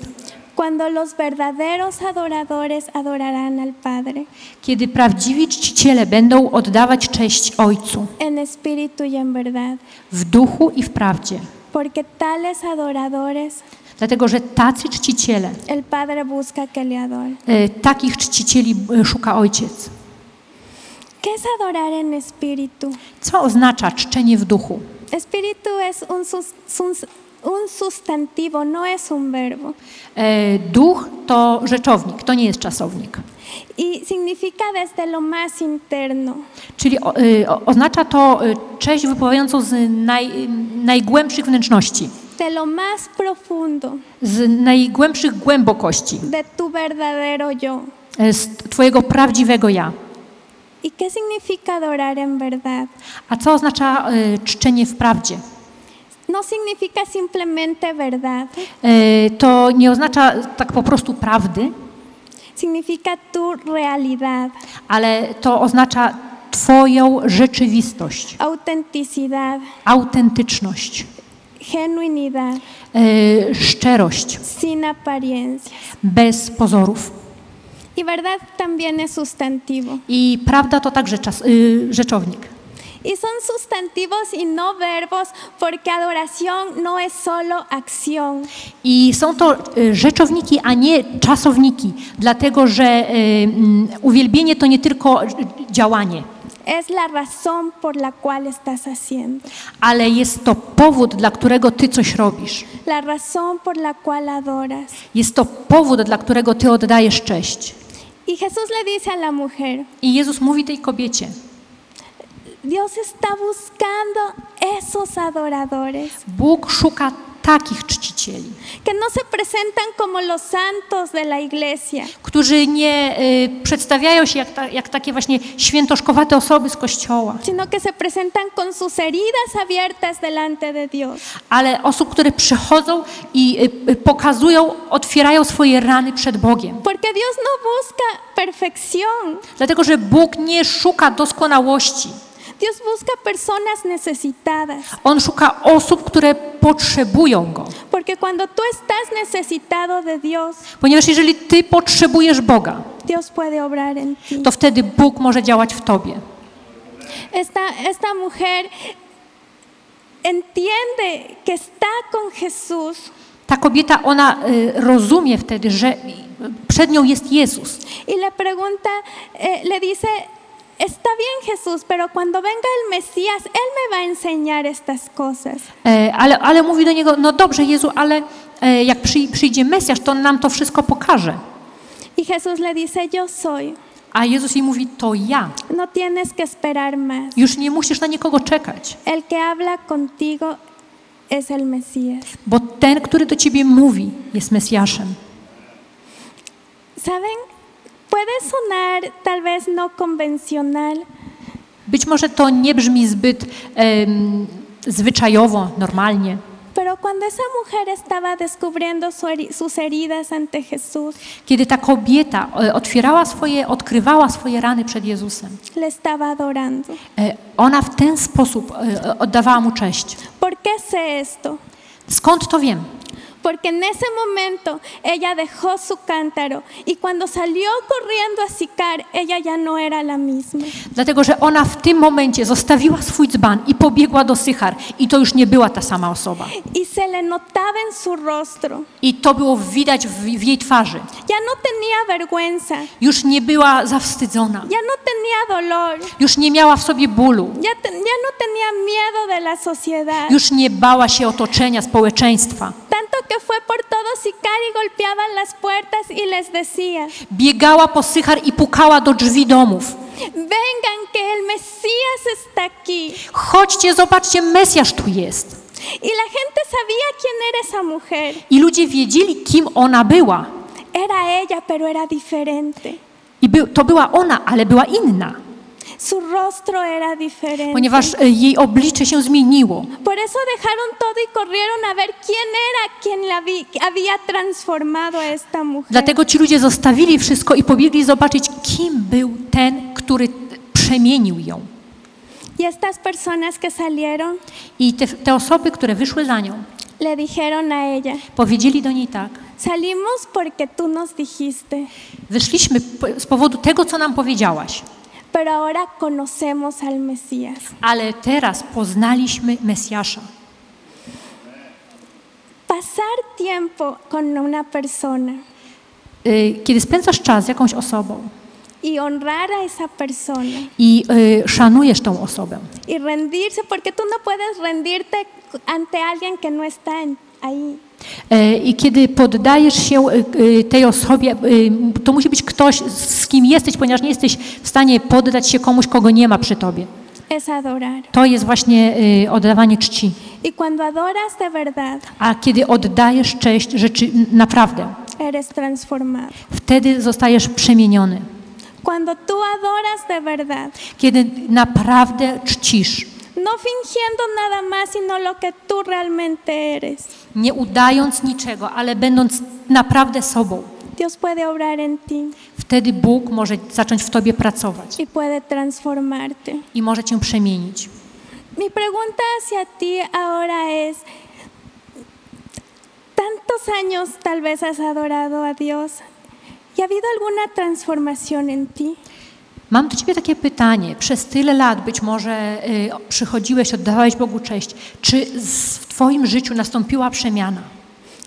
Cuando los verdaderos adoradores adorarán al Padre kiedy prawdziwi czciciele będą oddawać cześć Ojcu en espíritu y en verdad. w duchu i w prawdzie. Porque tales adoradores Dlatego, że tacy czciciele, el Padre busca que le adoren. e, takich czcicieli e, szuka Ojciec. ¿Qué es adorar en espíritu? Co oznacza czczenie w duchu? Espíritu es un, sus- sus- un sustantivo, no es un verbo. E, Duch to rzeczownik, to nie jest czasownik. Y significa desde lo más interno. Czyli o, e, o, oznacza to e, cześć wypływającą z naj, najgłębszych wnętrzności, de lo más profundo z najgłębszych głębokości, de tu verdadero yo. e, z Twojego prawdziwego ja. ¿Y qué significa adorar en verdad? A co oznacza e, czczenie w prawdzie? No significa simplemente verdad, E, To nie oznacza tak po prostu prawdy, significa tu realidad, ale to oznacza Twoją rzeczywistość, autenticidad, autentyczność, genuinidad, e, szczerość, sin apariencias. bez pozorów. Y verdad también es sustantivo. I prawda to także czas, y, rzeczownik. Y son sustantivos y no verbos porque adoración no es solo acción. I są to y, rzeczowniki, a nie czasowniki, dlatego że y, mm, uwielbienie to nie tylko y, działanie, Es la razón por la cual estás haciendo. ale jest to powód, dla którego ty coś robisz. La razón por la cual adoras. Jest to powód, dla którego ty oddajesz cześć. Y Jesús le dice a la mujer, I Jezus mówi tej kobiecie: Dios está buscando esos adoradores Bóg szuka takich czcicieli, que no se presentan como los santos de la iglesia, którzy nie y, przedstawiają się jak, ta, jak takie właśnie świętoszkowate osoby z kościoła, sino que se presentan con sus heridas abiertas delante de Dios. ale osób, które przychodzą i y, y, pokazują, otwierają swoje rany przed Bogiem. Porque Dios no busca perfección, Dlatego, że Bóg nie szuka doskonałości. Dios busca personas necesitadas. On szuka osób, które potrzebują Go. Porque cuando tú estás necesitado de Dios, Ponieważ jeżeli Ty potrzebujesz Boga, Dios puede obrar en ti. to wtedy Bóg może działać w Tobie. Esta, esta mujer entiende que está con Jesús Ta kobieta, ona y, rozumie wtedy, że przed nią jest Jezus. y le pregunta, eh, le dice, está bien Jesús, pero cuando venga el Mesías, Él me va a enseñar estas cosas. E, Ale, ale mówi do niego, no dobrze Jezu, ale e, jak przy, przyjdzie Mesjasz, to on nam to wszystko pokaże. Y Jesús le dice, yo soy, A Jezus jej mówi, to ja. no tienes que esperar más. Już nie musisz na nikogo czekać, El que habla contigo es el Mesías. bo ten, który do ciebie mówi, jest Mesjaszem. ¿Saben? Puede sonar tal vez no convencional, Być może to nie brzmi zbyt em, zwyczajowo, normalnie, Pero cuando esa mujer estaba descubriendo sus heridas ante Jesús, Kiedy ta kobieta e, otwierała swoje, odkrywała swoje rany przed Jezusem, le estaba adorando. e, ona w ten sposób e, oddawała mu cześć. ¿Por qué sé esto? Skąd to wiem? Porque en ese momento ella dejó su cántaro y cuando salió corriendo a Sicar, ella ya no era la misma. Dlatego, że ona w tym momencie zostawiła swój dzban i pobiegła do Sychar. I to już nie była ta sama osoba. Y se le notaba en su rostro. I to było widać w, w jej twarzy. Ya no tenía vergüenza, Już nie była zawstydzona. ya no tenía dolor, Już nie miała w sobie bólu. ya, te- ya no tenía miedo de la sociedad. Już nie bała się otoczenia, społeczeństwa. Tanto que fue por todo Sicar y golpeaba las puertas y les decía, Biegała po Sychar i pukała do drzwi domów. vengan que el Mesías está aquí. Chodźcie, zobaczcie, Mesjasz tu jest. Y la gente sabía quién era esa mujer. I ludzie wiedzieli, kim ona była. Era ella, pero era diferente. I by, to była ona, ale była inna, Su rostro era diferente. ponieważ e, jej oblicze się zmieniło. Por eso dejaron todo y corrieron a ver quién era quien la vi- había transformado a esta mujer. Dlatego ci ludzie zostawili wszystko i pobiegli zobaczyć, kim był ten, który przemienił ją. Y estas personas que salieron I te, te osoby, które wyszły za nią, le dijeron a ella, powiedzieli do niej tak. salimos porque tú nos dijiste, Wyszliśmy po- z powodu tego, co nam powiedziałaś, pero ahora conocemos al Mesías. ale teraz poznaliśmy Mesjasza. Pasar tiempo con una persona Y, Kiedy spędzasz czas z jakąś osobą y honrar a esa persona i y, szanujesz tą osobę, y rendirse, porque tú no puedes rendirte ante alguien que no está ahí. E, I kiedy poddajesz się y, y, tej osobie, to musi być ktoś, z kim jesteś, ponieważ nie jesteś w stanie poddać się komuś, kogo nie ma przy tobie. To jest właśnie oddawanie czci. Y A kiedy oddajesz cześć rzeczy naprawdę, wtedy zostajesz przemieniony. Kiedy naprawdę czcisz, no fingiendo nada más, sino lo que tú realmente eres, nie udając niczego, ale będąc naprawdę sobą, Dios puede obrar en ti wtedy Bóg może zacząć w tobie pracować y puede transformarte. i może cię przemienić. Mi pregunta hacia ti ahora es, tantos años tal vez has adorado a Dios y ha habido alguna transformación en ti. Mam do Ciebie takie pytanie. Przez tyle lat być może y, przychodziłeś, oddawałeś Bogu cześć. Czy w Twoim życiu nastąpiła przemiana?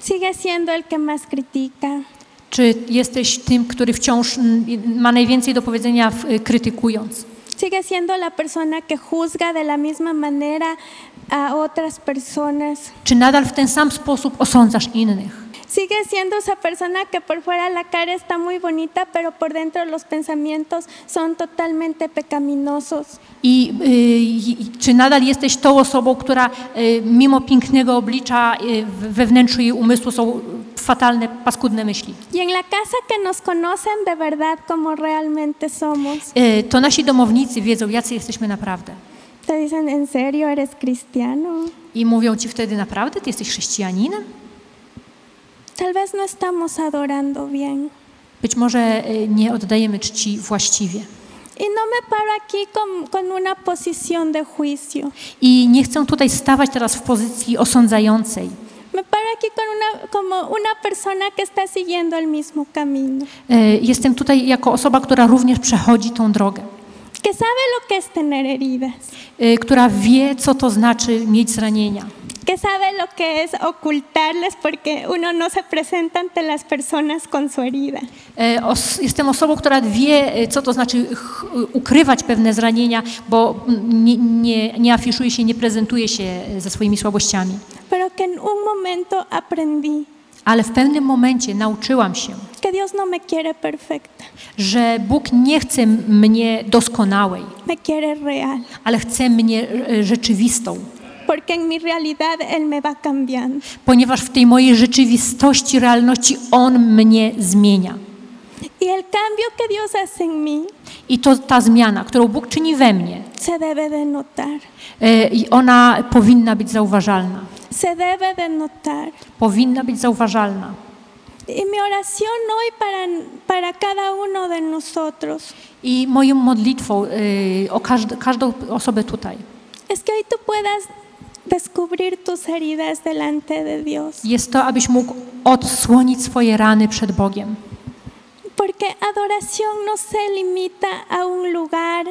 Sigues siendo el que más critica, Czy jesteś tym, który wciąż ma najwięcej do powiedzenia y, krytykując? sigues siendo la persona que juzga de la misma manera a otras personas. Czy nadal w ten sam sposób osądzasz innych? Sigue siendo esa persona que por fuera la cara está muy bonita, pero por dentro los pensamientos son totalmente pecaminosos. I, y, czy nadal jesteś tą osobą, która y, mimo pięknego oblicza w- we wnętrzu jej umysłu są fatalne, paskudne myśli? Y en la casa que nos conocen de verdad como realmente somos, to nasi domownicy wiedzą, jacy jesteśmy naprawdę. te dicen, ¿en serio eres cristiano? I mówią ci wtedy, naprawdę, ty jesteś chrześcijaninem? Tal vez no estamos adorando bien. Być może y, nie oddajemy czci właściwie. Y no me paro aquí con, con una posición de juicio. I nie chcę tutaj stawać teraz w pozycji osądzającej. Me paro aquí con una, como una persona que está siguiendo el mismo camino, Y, Jestem tutaj jako osoba, która również przechodzi tą drogę, que sabe lo que es tener heridas, y, która wie, co to znaczy mieć zranienia, que sabe lo que es ocultarles porque uno no se presenta ante las personas con su herida. E, jestem osobą, która wie, e, co to znaczy ukrywać pewne zranienia, bo nie, nie, nie afiszuje się, nie prezentuje się e, ze swoimi słabościami. Pero que en un momento aprendí Ale w pewnym momencie nauczyłam się, que Dios no me quiere perfecta, że Bóg nie chce mnie doskonałej, me quiere real, ale chce mnie rzeczywistą. Porque en mi realidad Él me va cambiando. Ponieważ w tej mojej rzeczywistości, realności On mnie zmienia. Y el cambio que Dios hace en mí I to ta zmiana, którą Bóg czyni we mnie, se debe de notar. e, i ona powinna być zauważalna. se debe de notar. powinna być zauważalna. Y mi oración hoy para, para cada uno de nosotros I moją modlitwą y, o każd- każdą osobę tutaj es que hoy tú puedas descubrir tus heridas delante de Dios. jest to, abyś mógł odsłonić swoje rany przed Bogiem. Porque adoración no se limita a un lugar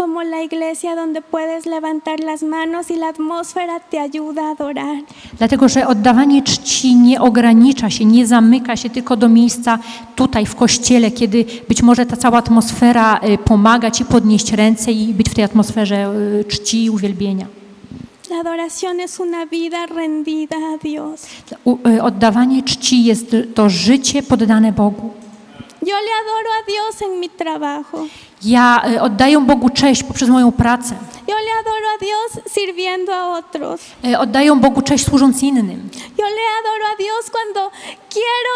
como la iglesia donde puedes levantar las manos y la atmósfera te ayuda a adorar. Dlatego, że oddawanie czci nie ogranicza się, nie zamyka się tylko do miejsca tutaj w kościele, kiedy być może ta cała atmosfera y, pomaga ci podnieść ręce i być w tej atmosferze y, czci i uwielbienia. La adoración es una vida rendida a Dios. U- y, Oddawanie czci jest to życie poddane Bogu. Yo le adoro a Dios en mi trabajo. Ja y, oddaję Bogu cześć poprzez moją pracę. Yo le adoro a Dios sirviendo a otros. Y, Oddaję Bogu cześć służąc innym. Yo le adoro a Dios cuando quiero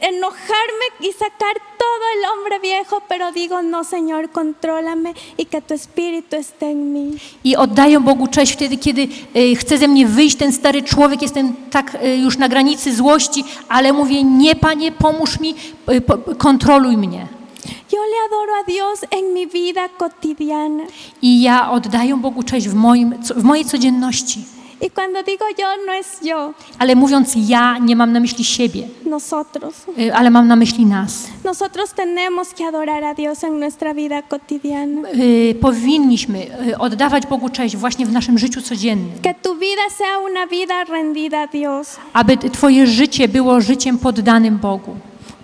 enojarme y sacar todo el hombre viejo, pero digo, no, Señor, contrólame y que tu espíritu esté en mí. I oddaję Bogu cześć wtedy, kiedy y, chce ze mnie wyjść ten stary człowiek, jestem tak y, już na granicy złości, ale mówię, nie Panie, pomóż mi, y, po, kontroluj mnie. Yo le adoro a Dios en mi vida cotidiana. I ja oddaję Bogu cześć w, moim, w mojej codzienności. Y cuando digo yo, no es yo, Ale mówiąc ja, nie mam na myśli siebie, nosotros. y, ale mam na myśli nas. Nosotros tenemos que adorar a Dios en nuestra vida cotidiana. Y, powinniśmy y, oddawać Bogu cześć właśnie w naszym życiu codziennym, Que tu vida sea una vida rendida a Dios. aby t- Twoje życie było życiem poddanym Bogu.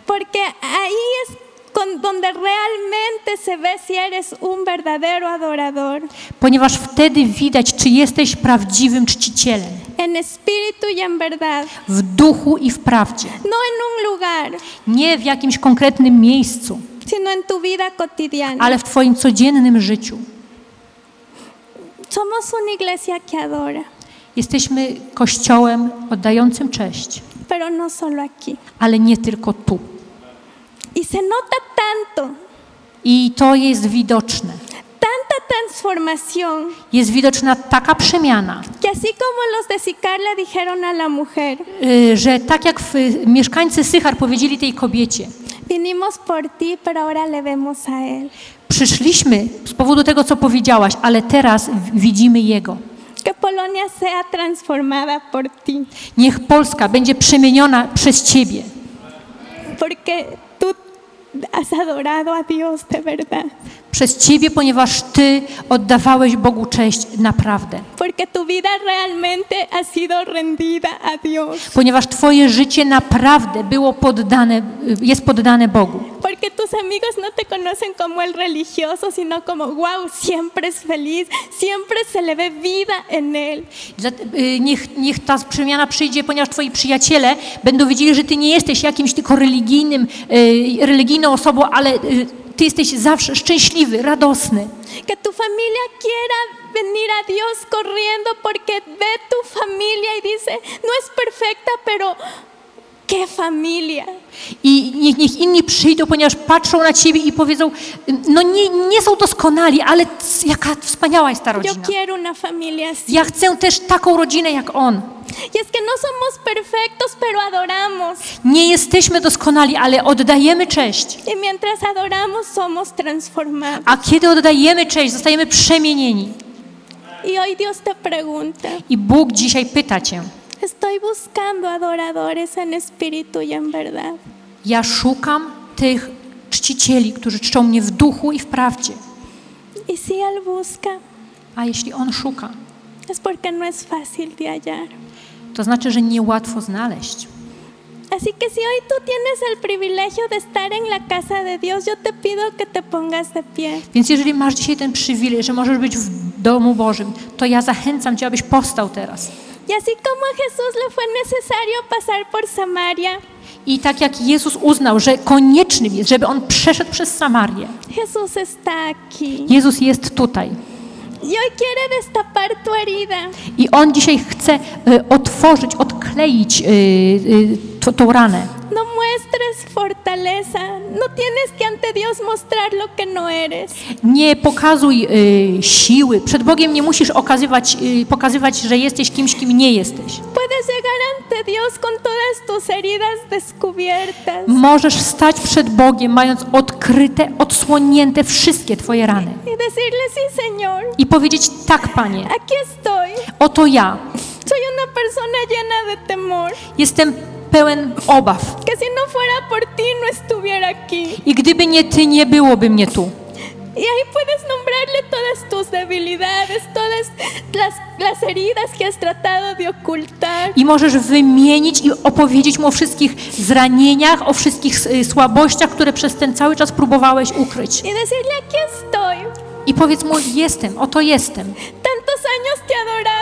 Porque ahí es con- donde realmente se ve si eres un verdadero adorador. Ponieważ wtedy widać, czy jesteś prawdziwym czcicielem En espíritu y en verdad. w duchu i w prawdzie. No en un lugar, Nie w jakimś konkretnym miejscu, sino en tu vida cotidiana. ale w Twoim codziennym życiu. Somos una iglesia que adora, Jesteśmy kościołem oddającym cześć, pero no solo aquí. ale nie tylko tu. Y se nota tanto, I to jest widoczne. tanta transformación, Jest widoczna taka przemiana, que así como los de Sicar le dijeron a la mujer, y, że tak jak mieszkańcy Sychar powiedzieli tej kobiecie, vinimos por ti, pero ahora le vemos a Él. przyszliśmy z powodu tego, co powiedziałaś, ale teraz widzimy Jego. Que Polonia sea transformada por ti, Niech Polska będzie przemieniona przez Ciebie, porque has adorado a Dios de verdad, przez Ciebie, ponieważ Ty oddawałeś Bogu cześć naprawdę. porque tu vida realmente ha sido rendida a Dios, Ponieważ Twoje życie naprawdę było poddane, jest poddane Bogu. porque tus amigos no te conocen como el religioso, sino como, wow, siempre es feliz, siempre se le ve vida en Él. Y, Niech, niech ta przemiana przyjdzie, ponieważ Twoi przyjaciele będą wiedzieli, że Ty nie jesteś jakimś tylko religijnym, y, religijną osobą, ale y, Ty jesteś zawsze szczęśliwy, radosny. Que tu familia quiera venir a Dios corriendo porque ve tu familia y dice, no es perfecta, pero qué familia. I niech, niech inni przyjdą, ponieważ patrzą na Ciebie i powiedzą, no nie, nie są doskonali, ale jaka wspaniała jest ta rodzina. Ja chcę też taką rodzinę jak on. Y no. Nie jesteśmy doskonali, ale oddajemy cześć. Y. A kiedy oddajemy cześć, zostajemy przemienieni. Y I Bóg dzisiaj pyta Cię, estoy buscando adoradores en espíritu y en verdad. ja szukam tych czcicieli, którzy czczą mnie w duchu i w prawdzie. Y si Él busca, A jeśli On szuka, es porque no es fácil de hallar. to znaczy, że niełatwo znaleźć. Así que si hoy tú tienes el privilegio de estar en la casa de Dios, yo te pido que te pongas de pie. Więc jeżeli masz dzisiaj ten przywilej, że możesz być w domu Bożym, to ja zachęcam Cię, abyś powstał teraz. Y así como a Jesús le fue necesario pasar por Samaria, I tak jak Jezus uznał, że koniecznym jest, żeby On przeszedł przez Samarię, Jesús está aquí. Jezus jest tutaj. Y hoy quiere destapar tu herida. I On dzisiaj chce y, otworzyć, odkleić y, y, tą ranę. Muestres fortaleza, no tienes que ante Dios mostrar lo que no eres. Nie pokazuj y, siły. Przed Bogiem nie musisz okazywać, y, pokazywać, że jesteś kimś, kim nie jesteś. Puedes llegar ante Dios con todas tus heridas descubiertas Możesz stać przed Bogiem, mając odkryte, odsłonięte wszystkie Twoje rany. y decirle, sí, Señor, I powiedzieć, tak, Panie, aquí estoy. oto ja. Soy una persona llena de temor, Jestem pełen obaw. que si no fuera por ti no estuviera aquí. I gdyby nie Ty, nie byłoby mnie tu. Y ahí puedes nombrarle todas tus debilidades, todas las, las heridas que has tratado de ocultar. I możesz wymienić i opowiedzieć mu o wszystkich zranieniach, o wszystkich y, słabościach, które przez ten cały czas próbowałeś ukryć. Y decirle, aquí estoy. I powiedz mu, jestem, oto jestem. Tantos años te he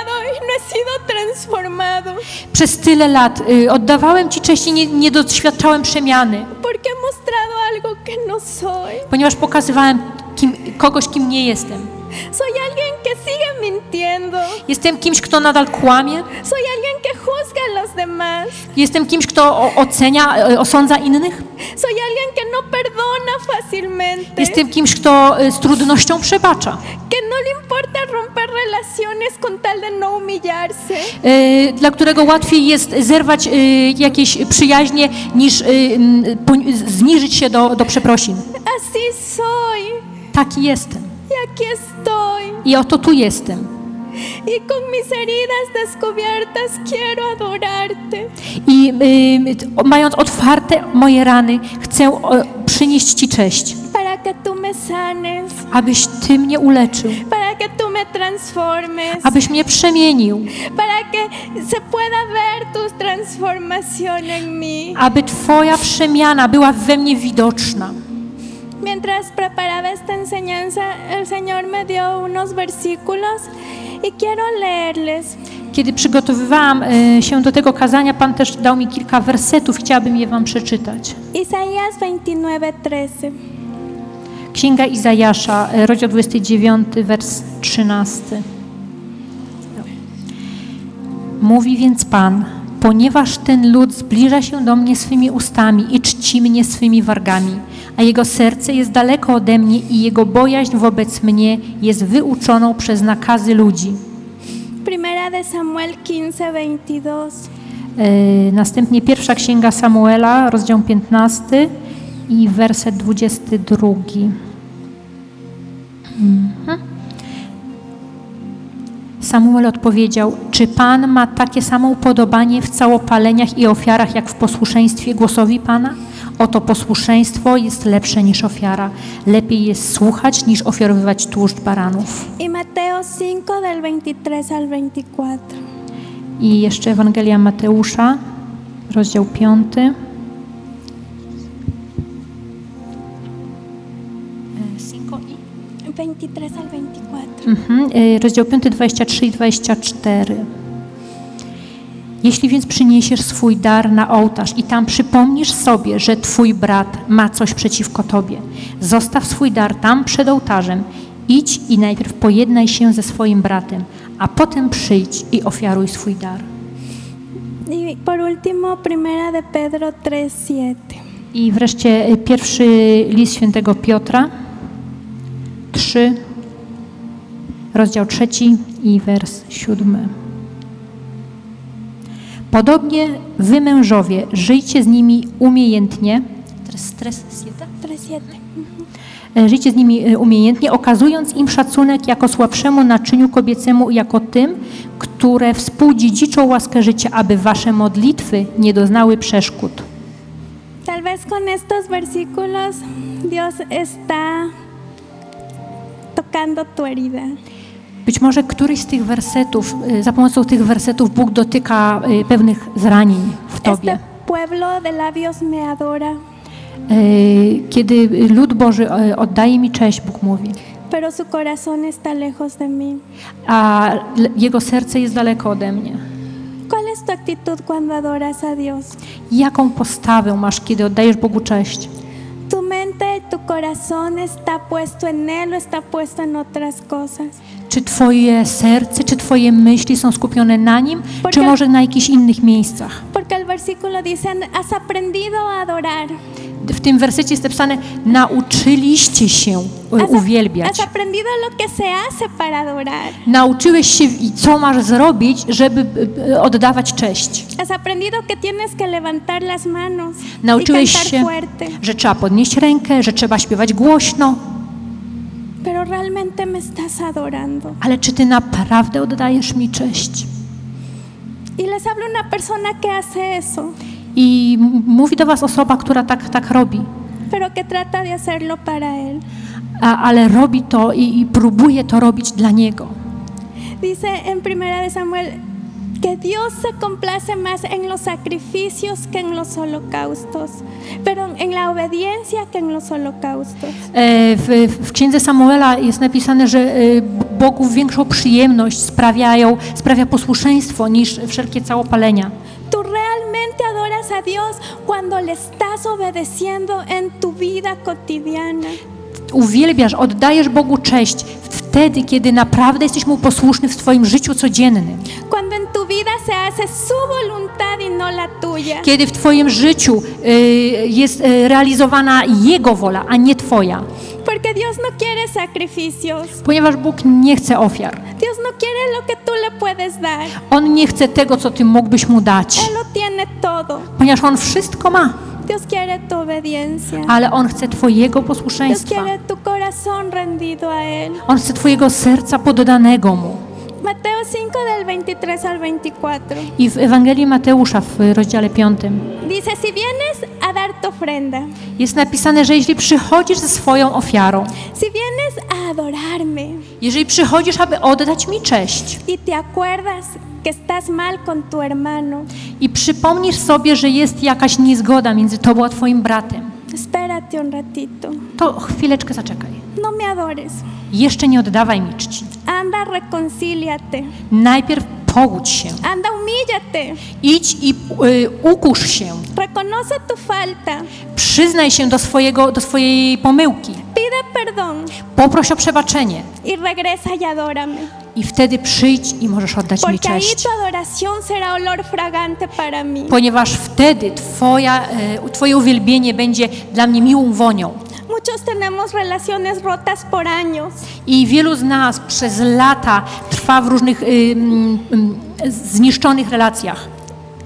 sido transformado. Przez tyle lat y, oddawałem Ci cześć i nie, nie doświadczałem przemiany, Porque he mostrado algo que no soy. ponieważ pokazywałem kim, kogoś, kim nie jestem. Soy alguien que sigue mintiendo. Jestem kimś, kto nadal kłamie, Soy alguien que juzga a los demás. jestem kimś, kto ocenia, y, osądza innych, Soy alguien que no perdona fácilmente. jestem kimś, kto y, z trudnością przebacza, Que no le importa romper relaciones con tal de no humillarse. y, dla którego łatwiej jest zerwać jakieś przyjaźnie, niż zniżyć się do, do przeprosin. Así soy. Taki jestem. Aquí estoy. I oto tu jestem. Y con mis heridas descubiertas quiero adorarte. I y, mając otwarte moje rany, chcę o, przynieść Ci cześć, Para que tú me sanes. abyś Ty mnie uleczył, Para que tú me transformes. abyś mnie przemienił, Para que se pueda ver tu transformación en mí. aby Twoja przemiana była we mnie widoczna. Mientras preparaba esta enseñanza, el Señor me dio unos versículos y quiero leerles. Kiedy przygotowywałam y, się do tego kazania, Pan też dał mi kilka wersetów, chciałabym je Wam przeczytać. Isaías 29:13. Księga Izajasza, y, rozdział 29, wers 13. Mówi więc Pan, ponieważ ten lud zbliża się do mnie swymi ustami i czci mnie swymi wargami, a jego serce jest daleko ode mnie i jego bojaźń wobec mnie jest wyuczoną przez nakazy ludzi. Primera de Samuel 15:22. E, Następnie pierwsza księga Samuela, rozdział 15 i werset 22. Mhm. Samuel odpowiedział: Czy Pan ma takie samo upodobanie w całopaleniach i ofiarach, jak w posłuszeństwie głosowi Pana? Oto posłuszeństwo jest lepsze niż ofiara. Lepiej jest słuchać, niż ofiarowywać tłuszcz baranów. Y Mateo 5 del 23 al 24. I jeszcze Ewangelia Mateusza, rozdział 5. 23 al 24. Mhm, y, rozdział 5, 23 i 24. Jeśli więc przyniesiesz swój dar na ołtarz i tam przypomnisz sobie, że twój brat ma coś przeciwko tobie, zostaw swój dar tam przed ołtarzem, idź i najpierw pojednaj się ze swoim bratem, a potem przyjdź i ofiaruj swój dar. Y por último, Primera de Pedro 3:7. I wreszcie y, pierwszy list świętego Piotra, 3, rozdział trzeci i wers siódmy. Podobnie wy mężowie, żyjcie z nimi umiejętnie. Stres siete? 3:7. E, Żyjcie z nimi e, umiejętnie, okazując im szacunek jako słabszemu naczyniu kobiecemu, jako tym, które współdziedziczą łaskę życia, aby wasze modlitwy nie doznały przeszkód. Tal vez con estos versículos Dios está tocando tu herida. Być może któryś z tych wersetów, y, za pomocą tych wersetów Bóg dotyka y, pewnych zranień w Tobie. Este pueblo de labios me adora, Y, Kiedy lud Boży oddaje mi cześć, Bóg mówi, pero su corazón está lejos de mí. a jego serce jest daleko ode mnie. ¿Cuál es tu actitud cuando adoras a Dios? Jaką postawę masz, kiedy oddajesz Bogu cześć? Corazón está puesto en Él o está puesto en otras cosas. Twoje myśli są skupione na nim, czy może na jakichś innych miejscach? Porque el versículo dice, has aprendido a adorar. W tym wersecie jest napisane, nauczyliście się e, uwielbiać. has aprendido lo que se hace para adorar. Nauczyłeś się, i co masz zrobić, żeby e, oddawać cześć. Has aprendido que tienes que levantar las manos y Nauczyłeś się, fuerte. że trzeba podnieść rękę, że trzeba śpiewać głośno. Pero realmente me estás adorando. Ale czy ty naprawdę oddajesz mi cześć? Y les habla una persona que hace eso, I mówi do was osoba, która tak, tak robi, pero que trata de hacerlo para Él. a, ale robi to i, i próbuje to robić dla Niego. Dice en Primera de Samuel que Dios se complace más en los sacrificios que en los holocaustos, pero en la obediencia que en los holocaustos. E, W, w księdze Samuela jest napisane, że e, Bogu większą przyjemność sprawiają, sprawia posłuszeństwo niż wszelkie całopalenia. Tú realmente adoras a Dios cuando le estás obedeciendo en tu vida cotidiana. Uwielbiasz, oddajesz Bogu cześć wtedy, kiedy naprawdę jesteś Mu posłuszny w Twoim życiu codziennym. Cuando en tu vida se hace su voluntad y no la tuya. Kiedy w Twoim życiu y, jest y, realizowana Jego wola, a nie Twoja. Porque Dios no quiere sacrificios. Ponieważ Bóg nie chce ofiar. Dios no quiere lo que tú le puedes dar. On nie chce tego, co Ty mógłbyś Mu dać. Él lo tiene todo. Ponieważ On wszystko ma, Dios quiere tu obediencia. ale On chce Twojego Dios posłuszeństwa. quiere tu corazón rendido a Él. On chce Twojego serca poddanego Mu. Mateo 5 del 23 al 24. I w Ewangelii Mateusza w rozdziale 5 Dice, si vienes a dar tu ofrenda, jest napisane, że jeśli przychodzisz ze swoją ofiarą, si vienes a adorarme jeżeli przychodzisz, aby oddać mi cześć y te acuerdas que estás mal con tu hermano, i przypomnisz sobie, że jest jakaś niezgoda między tobą a twoim bratem, espérate un ratito. to chwileczkę zaczekaj. No me adores. Jeszcze nie oddawaj mi czci. Anda, reconcíliate. Najpierw pogódź się. Anda, humíllate. Idź i y, ukusz się. Reconoce tu falta. Przyznaj się do, swojego, do swojej pomyłki. Pide perdón Poproś o przebaczenie. y regresa y adórame. I wtedy przyjdź i możesz oddać mi ahí cześć. tu adoración será olor fragante para mí. Ponieważ wtedy twoja, e, twoje uwielbienie będzie dla mnie miłą wonią. Muchos tenemos relaciones rotas por años. I wielu z nas przez lata trwa w różnych y, mm, mm, zniszczonych relacjach.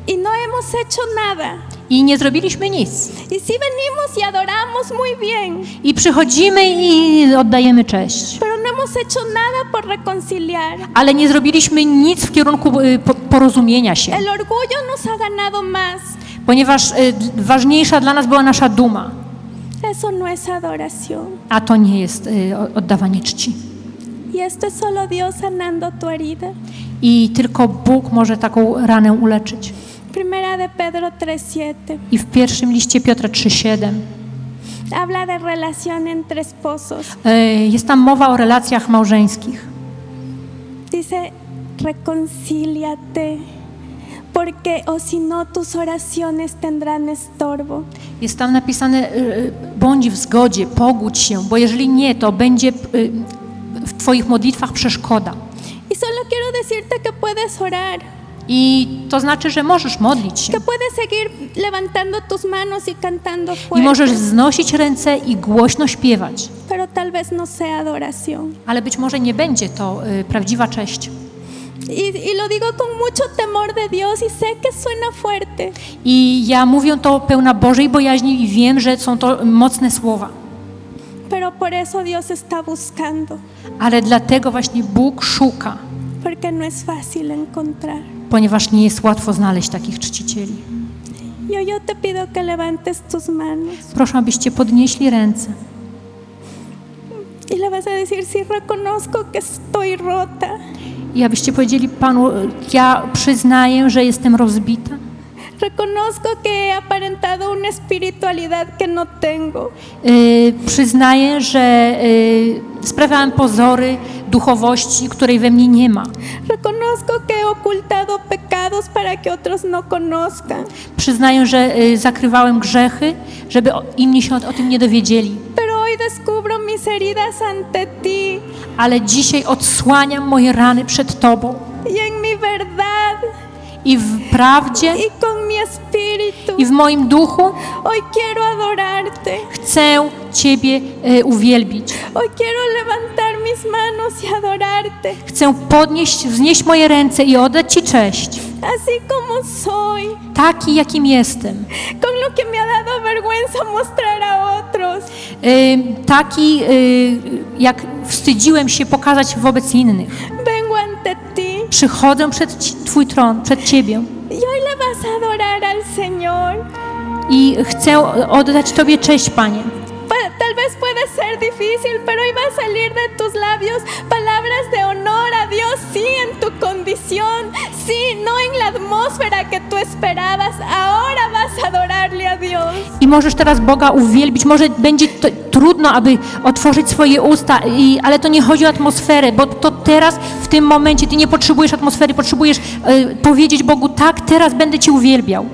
y no hemos hecho nada. I nie zrobiliśmy nic. Y sí venimos y adoramos muy bien, I przychodzimy i oddajemy cześć. pero no hemos hecho nada por reconciliar. Ale nie zrobiliśmy nic w kierunku y, po- porozumienia się. El orgullo nos ha ganado más. Ponieważ y, ważniejsza dla nas była nasza duma. Eso no es adoración. A to nie jest y, oddawanie czci. Y esto es solo Dios sanando tu herida. I tylko Bóg może taką ranę uleczyć. Primera de Pedro 3:7 I w pierwszym liście Piotra 3,7 habla de relación entre esposos. y, jest tam mowa o relacjach małżeńskich. Dice, reconcíliate, porque o si no tus oraciones tendrán estorbo. Jest tam napisane, y, bądź w zgodzie, pogódź się, bo jeżeli nie, to będzie y, w Twoich modlitwach przeszkoda. Y solo quiero decirte que puedes orar, I to znaczy, że możesz modlić się. que puedes seguir levantando tus manos y cantando I możesz fuerte, wznosić ręce i głośno śpiewać. pero tal vez no sea adoración. Ale być może nie będzie to y, prawdziwa cześć. Y, y lo digo con mucho temor de Dios y sé que suena fuerte, I ja mówię to pełna Bożej bojaźni i wiem, że są to mocne słowa. pero por eso Dios está buscando, Ale dlatego właśnie Bóg szuka, porque no es fácil encontrar. Ponieważ nie jest łatwo znaleźć takich czcicieli. Y Proszę, abyście podnieśli ręce y le vas a decir, sí reconozco que estoy rota, i abyście powiedzieli Panu, ja przyznaję, że jestem rozbita. reconozco que he aparentado una espiritualidad que no tengo, Yy, przyznaję, że yy, sprawiałem pozory duchowości, której we mnie nie ma. Reconozco que he ocultado pecados para que otros no conozcan, Przyznaję, że yy, zakrywałem grzechy, żeby o- inni się o, o tym nie dowiedzieli. pero hoy descubro mis heridas ante ti Ale dzisiaj odsłaniam moje rany przed Tobą. y en mi verdad i w prawdzie, y con mi espíritu. i w moim duchu Hoy quiero adorarte. chcę Ciebie e, uwielbić. Hoy quiero levantar mis manos y adorarte, Chcę podnieść, wznieść moje ręce i oddać Ci cześć, así como soy, taki jakim jestem. con lo que me ha dado vergüenza mostrar a otros. Y, taki, y, jak wstydziłem się pokazać wobec innych. Vengo ante ti Przychodzę przed ci- Twój tron, przed Ciebie y hoy le vas a adorar al Señor. i chcę oddać Tobie cześć, Panie. Tal vez puede ser difícil, pero hoy va a salir de tus labios palabras de honor a Dios, sí, en tu condición, sí, no en la atmósfera que tú esperabas. Ahora vas a adorarle a Dios. I możesz teraz Boga uwielbić. Może będzie to, trudno, aby otworzyć swoje usta, i, ale to nie chodzi o atmosferę, bo to teraz, w tym momencie, Ty nie potrzebujesz atmosfery, potrzebujesz y, powiedzieć Bogu, tak, teraz będę Cię uwielbiał.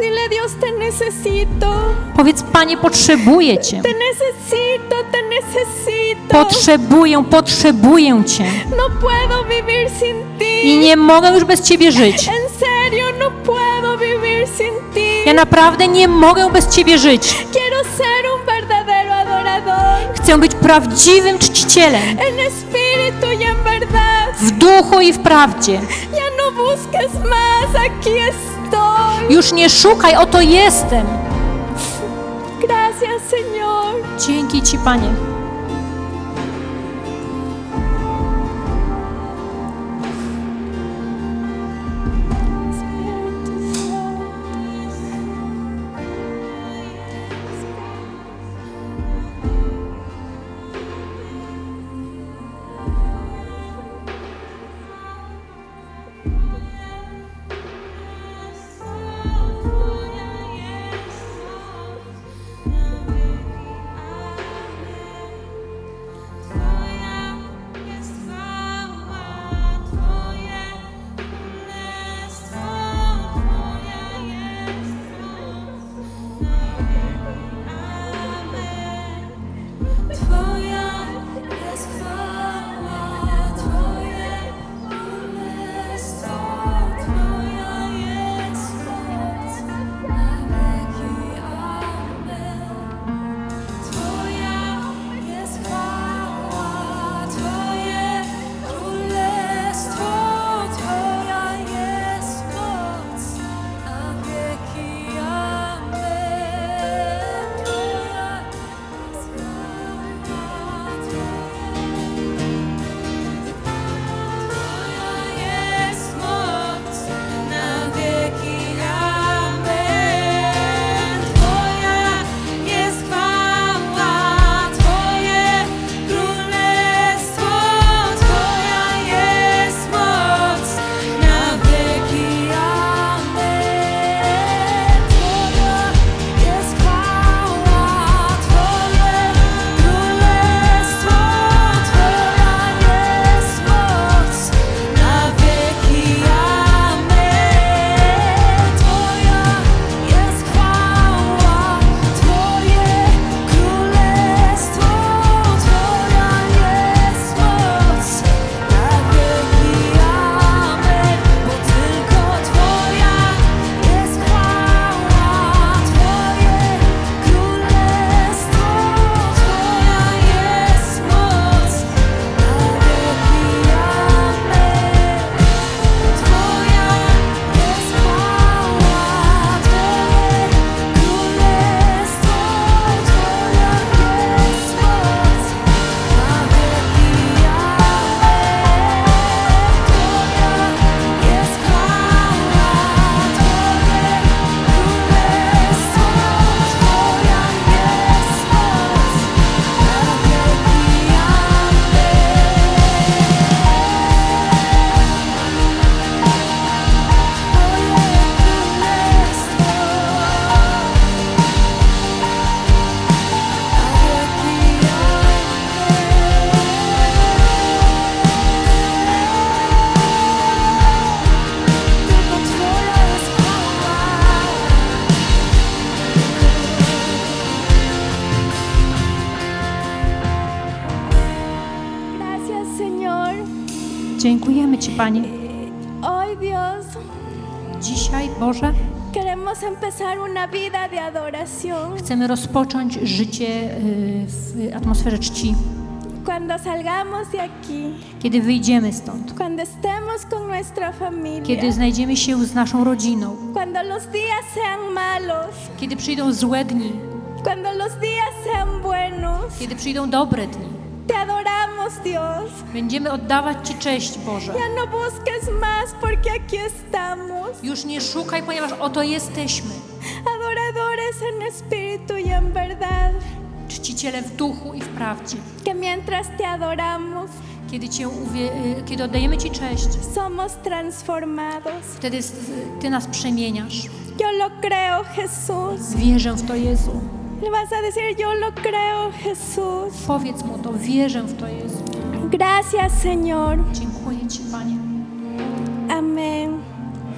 Dile Dios, te necesito, Powiedz, Panie, potrzebuję Cię. te necesito, te necesito. Potrzebuję, potrzebuję Cię. No puedo vivir sin I ti. nie mogę już bez Ciebie żyć. En serio, no puedo vivir sin ti. Ja naprawdę nie mogę bez Ciebie żyć. Quiero ser un verdadero adorador. Chcę być prawdziwym czcicielem En espíritu y en verdad. w duchu i w prawdzie. Ya no busques más, aquí estoy. Już nie szukaj, oto jestem. Gracias, Señor. Dzięki Ci, Panie. Panie. Chcemy rozpocząć życie y, w atmosferze czci. Cuando salgamos de aquí, Kiedy wyjdziemy stąd, cuando estemos con nuestra familia, kiedy znajdziemy się z naszą rodziną, cuando los días sean malos, kiedy przyjdą złe dni, cuando los días sean buenos, kiedy przyjdą dobre dni, te adoramos, Dios. będziemy oddawać Ci cześć, Boże. Ya no busques más porque aquí estamos, Już nie szukaj, ponieważ oto jesteśmy. Adoradores en espíritu y en verdad, Czciciele w duchu i w prawdzie. que mientras te adoramos, Kiedy, cię y, kiedy oddajemy Ci cześć, somos transformados. wtedy Ty nas przemieniasz. Yo lo creo, Jesús. Wierzę w to, Jezu. Le vas a decir, yo lo creo, Jesús. Powiedz Mu to, wierzę w to, Jezu. Gracias, Señor. Dziękuję Ci, Panie. Amén.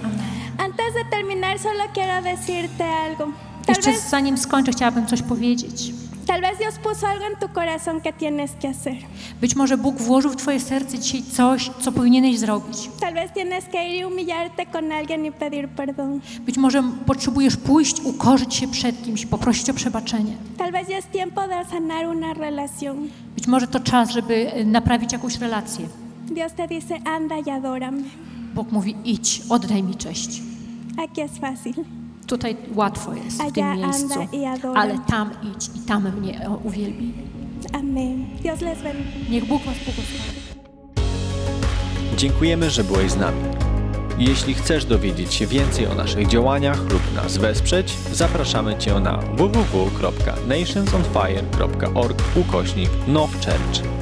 Amen. Antes de terminar, solo quiero decirte algo. Tal Jeszcze vez, zanim skończę, chciałabym coś powiedzieć. tal vez Dios puso algo en tu corazón que tienes que hacer. Być może Bóg włożył w Twoje serce dzisiaj coś, co powinieneś zrobić. Tal vez tienes que ir y humillarte con alguien y pedir perdón. Być może potrzebujesz pójść, ukorzyć się przed kimś, poprosić o przebaczenie. Tal vez ya es tiempo de sanar una relación. Być może to czas, żeby y, naprawić jakąś relację. Dios te dice, anda y adórame. Bóg mówi: idź, oddaj mi cześć. Aquí es fácil. Tutaj łatwo jest w tym miejscu, ale tam idź i tam mnie uwielbi. Amén. Dios les bendiga. Niech Bóg Was błogosławi. Dziękujemy, że byłeś z nami. Jeśli chcesz dowiedzieć się więcej o naszych działaniach lub nas wesprzeć, zapraszamy Cię na www.nationsonfire.org ukośnik nowchurch.